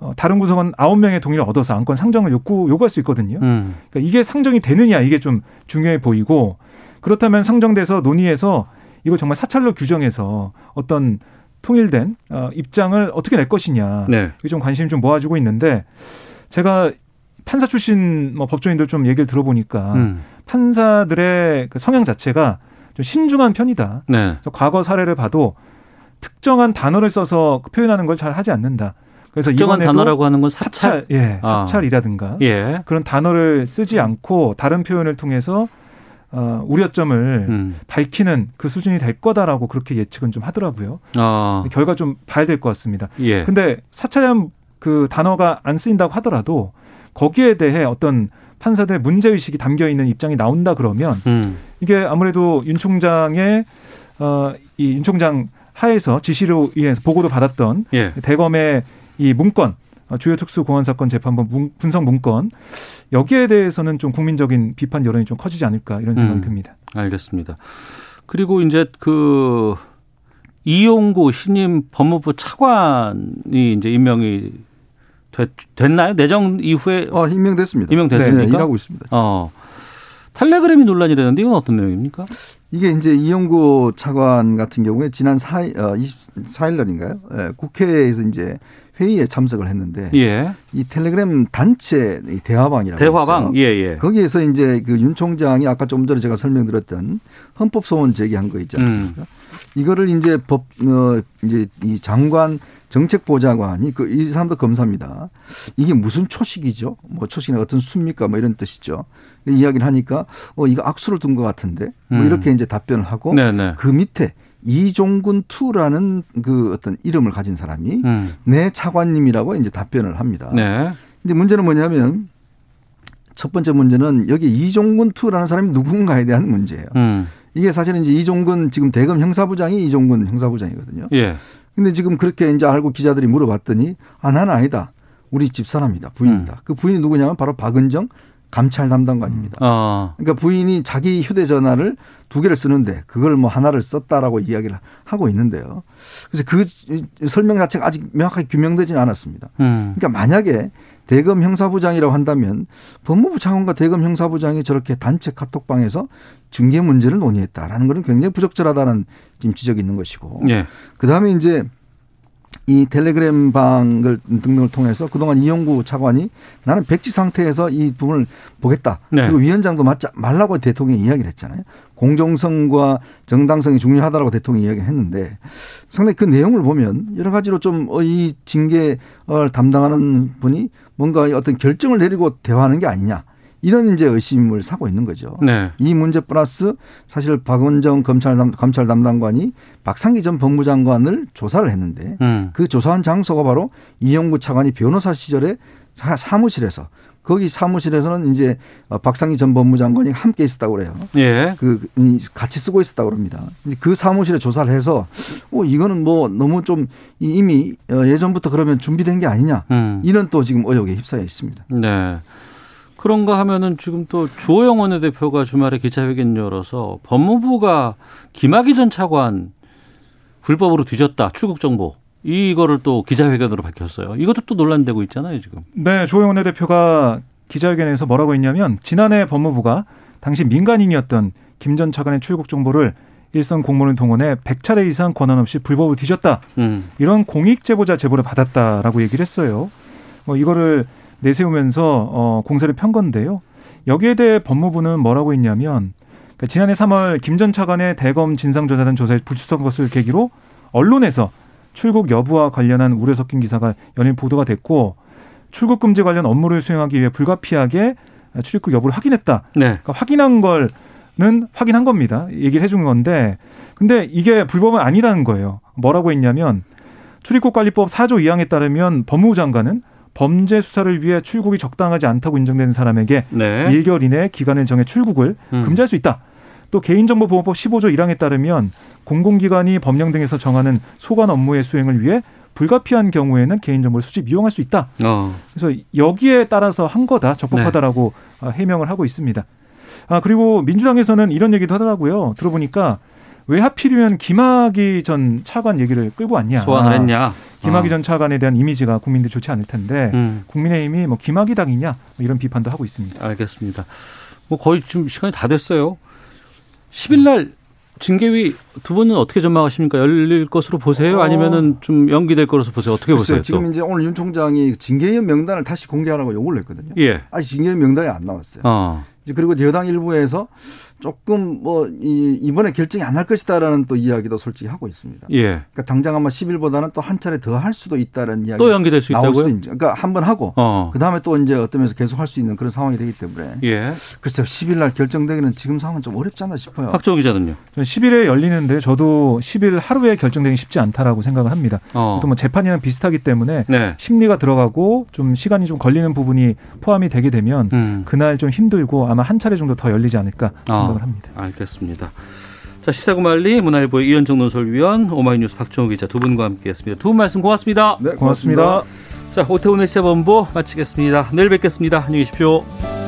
어, 다른 구성원 아홉 명의 동의를 얻어서 안건 상정을 요구 요구할 수 있거든요. 음. 그러니까 이게 상정이 되느냐 이게 좀 중요해 보이고 그렇다면 상정돼서 논의해서 이걸 정말 사찰로 규정해서 어떤 통일된 어, 입장을 어떻게 낼 것이냐 네. 이게 좀 관심이 좀 모아지고 있는데 제가 판사 출신 뭐 법조인들 좀 얘기를 들어보니까 음. 판사들의 그 성향 자체가 좀 신중한 편이다. 네. 그래서 과거 사례를 봐도 특정한 단어를 써서 표현하는 걸 잘 하지 않는다. 그래서 특정한 단어라고 하는 건 사찰. 예, 아. 사찰이라든가 예. 그런 단어를 쓰지 않고 다른 표현을 통해서 어, 우려점을 음. 밝히는 그 수준이 될 거다라고 그렇게 예측은 좀 하더라고요. 아. 결과 좀 봐야 될 것 같습니다. 예. 근데 사찰이란 그 단어가 안 쓰인다고 하더라도 거기에 대해 어떤 판사들의 문제 의식이 담겨 있는 입장이 나온다 그러면 음. 이게 아무래도 윤 총장의 어이 윤 총장 하에서 지시로 의해서 보고도 받았던 예. 대검의 이 문건 어, 주요 특수 공안 사건 재판부 문- 분석 문건 여기에 대해서는 좀 국민적인 비판 여론이 좀 커지지 않을까 이런 생각이 음. 듭니다. 알겠습니다. 그리고 이제 그 이용구 신임 법무부 차관이 이제 임명이 됐, 됐나요? 내정 이후에 어, 임명됐습니다. 임명됐습니까? 네, 일하고 있습니다. 어. 텔레그램이 논란이라는데 이건 어떤 내용입니까? 이게 이제 이영구 차관 같은 경우에 지난 4일, 어, 24일 날인가요? 예, 국회에서 이제 회의에 참석을 했는데 예. 이 텔레그램 단체 이 대화방이라고 대화방. 예, 예. 거기에서 이제 그 윤 총장이 아까 좀 전에 제가 설명드렸던 헌법 소원 제기한 거 있지 음. 않습니까? 이거를 이제 법, 어, 이제 이 장관 정책보좌관이 그 이 사람도 검사입니다. 이게 무슨 초식이죠? 뭐 초식이나 어떤 수입니까? 뭐 이런 뜻이죠. 이야기를 하니까 어 이거 악수를 둔 것 같은데 뭐 음. 이렇게 이제 답변을 하고 네네. 그 밑에 이종군 투라는 그 어떤 이름을 가진 사람이 음. 내 차관님이라고 이제 답변을 합니다. 네. 근데 문제는 뭐냐면 첫 번째 문제는 여기 이종근 투라는 사람이 누군가에 대한 문제예요. 음. 이게 사실은 이제 이종근 지금 대검 형사부장이 이종근 형사부장이거든요. 예. 근데 지금 그렇게 이제 알고 기자들이 물어봤더니 아 나는 아니다. 우리 집사람이다. 부인이다. 음. 그 부인이 누구냐면 바로 박은정 감찰 담당관입니다. 어. 그러니까 부인이 자기 휴대전화를 두 개를 쓰는데 그걸 뭐 하나를 썼다라고 이야기를 하고 있는데요. 그래서 그 설명 자체가 아직 명확하게 규명되지는 않았습니다. 음. 그러니까 만약에 대검 형사부장이라고 한다면 법무부 차관과 대검 형사부장이 저렇게 단체 카톡방에서 징계 문제를 논의했다라는 것은 굉장히 부적절하다는 지금 지적이 있는 것이고. 예. 그다음에 이제 이 텔레그램 방을 등등을 통해서 그동안 이용구 차관이 나는 백지 상태에서 이 부분을 보겠다. 네. 그리고 위원장도 맞자 말라고 대통령이 이야기를 했잖아요. 공정성과 정당성이 중요하다라고 대통령이 이야기를 했는데 상당히 그 내용을 보면 여러 가지로 좀 이 징계를 담당하는 분이 뭔가 어떤 결정을 내리고 대화하는 게 아니냐. 이런 이제 의심을 사고 있는 거죠. 네. 이 문제 플러스 사실 박원정 검찰 담, 감찰 담당관이 박상기 전 법무장관을 조사를 했는데 음. 그 조사한 장소가 바로 이영구 차관이 변호사 시절에 사- 사무실에서 거기 사무실에서는 이제 어, 박상기 전 법무장관이 함께 있었다고 그래요. 예. 그 이, 같이 쓰고 있었다고. 근데 그 사무실에 조사를 해서 어 이거는 뭐 너무 좀 이- 이미 어, 예전부터 그러면 준비된 게 아니냐 음. 이런 또 지금 의혹에 휩싸여 있습니다. 네. 그런가 하면은 지금 또 주호영 원내대표가 주말에 기자회견 열어서 법무부가 김학의 전 차관 불법으로 뒤졌다 출국 정보 이거를 또 기자회견으로 밝혔어요. 이것도 또 논란되고 있잖아요 지금. 네, 조영 원내대표가 기자회견에서 뭐라고 했냐면 지난해 법무부가 당시 민간인이었던 김 전 차관의 출국 정보를 일선 공무원 동원해 100차례 이상 권한 없이 불법으로 뒤졌다. 음. 이런 공익 제보자 제보를 받았다라고 얘기를 했어요. 뭐 이거를 내세우면서 어, 공세를 편 건데요. 여기에 대해 법무부는 뭐라고 했냐면 그러니까 지난해 3월 김 전 차관의 대검 진상조사단 조사에 불출석한 것을 계기로 언론에서 출국 여부와 관련한 우려 섞인 기사가 연일 보도가 됐고 출국 금지 관련 업무를 수행하기 위해 불가피하게 출입국 여부를 확인했다. 네. 그러니까 확인한 걸는 확인한 겁니다. 얘기를 해준 건데 근데 이게 불법은 아니라는 거예요. 뭐라고 했냐면 출입국 관리법 4조 2항에 따르면 법무부 장관은 범죄 수사를 위해 출국이 적당하지 않다고 인정되는 사람에게 네. 1개월 이내 기간을 정해 출국을 음. 금지할 수 있다. 또 개인정보보호법 15조 1항에 따르면 공공기관이 법령 등에서 정하는 소관 업무의 수행을 위해 불가피한 경우에는 개인정보를 수집 이용할 수 있다. 어. 그래서 여기에 따라서 한 거다 적법하다라고 어, 해명을 하고 있습니다. 아 그리고 민주당에서는 이런 얘기도 하더라고요. 들어보니까 왜 하필이면 김학의 전 차관 얘기를 끌고 왔냐? 소환을 했냐? 김학의 어. 전 차관에 대한 이미지가 국민들 좋지 않을 텐데 음. 국민의힘이 뭐 김학의 당이냐 뭐 이런 비판도 하고 있습니다. 알겠습니다. 뭐 거의 지금 시간이 다 됐어요. 10일 날 징계위 두 분은 어떻게 전망하십니까? 열릴 것으로 보세요? 어. 아니면은 좀 연기될 것으로 보세요? 어떻게 보세요? 지금 또? 이제 오늘 윤 총장이 징계위원 명단을 다시 공개하라고 요구를 했거든요. 예. 아직 징계위원 명단이 안 나왔어요. 어. 이제 그리고 여당 일부에서 조금 뭐 이, 이번에 결정이 안날 것이다라는 또 이야기도 솔직히 하고 있습니다. 예. 그러니까 당장 아마 10일보다는 또 한 차례 더 할 수도 있다는 이야기. 또 연기될 수 나올 있다고요? 수도 있죠. 그러니까 한 번 하고 어. 그 다음에 또 이제 어떤 면에서 계속 할 수 있는 그런 상황이 되기 때문에 예. 글쎄요 10일 날 결정되기는 지금 상황은 좀 어렵지 않나 싶어요. 박정우 기자는요? 저는 10일에 열리는데 저도 10일 하루에 결정되기 쉽지 않다라고 생각을 합니다. 어. 또뭐 재판이랑 비슷하기 때문에 네. 심리가 들어가고 좀 시간이 좀 걸리는 부분이 포함이 되게 되면 음. 그날 좀 힘들고 아마 한 차례 정도 더 열리지 않을까 생각을 아, 합니다. 알겠습니다. 자 시사구말리 문화일보의 이현정 논설위원 오마이뉴스 박정우 기자 두 분과 함께했습니다. 두 분 말씀 고맙습니다. 네, 고맙습니다. 자 오태훈의 시사본부 마치겠습니다. 내일 뵙겠습니다. 안녕히 계십시오.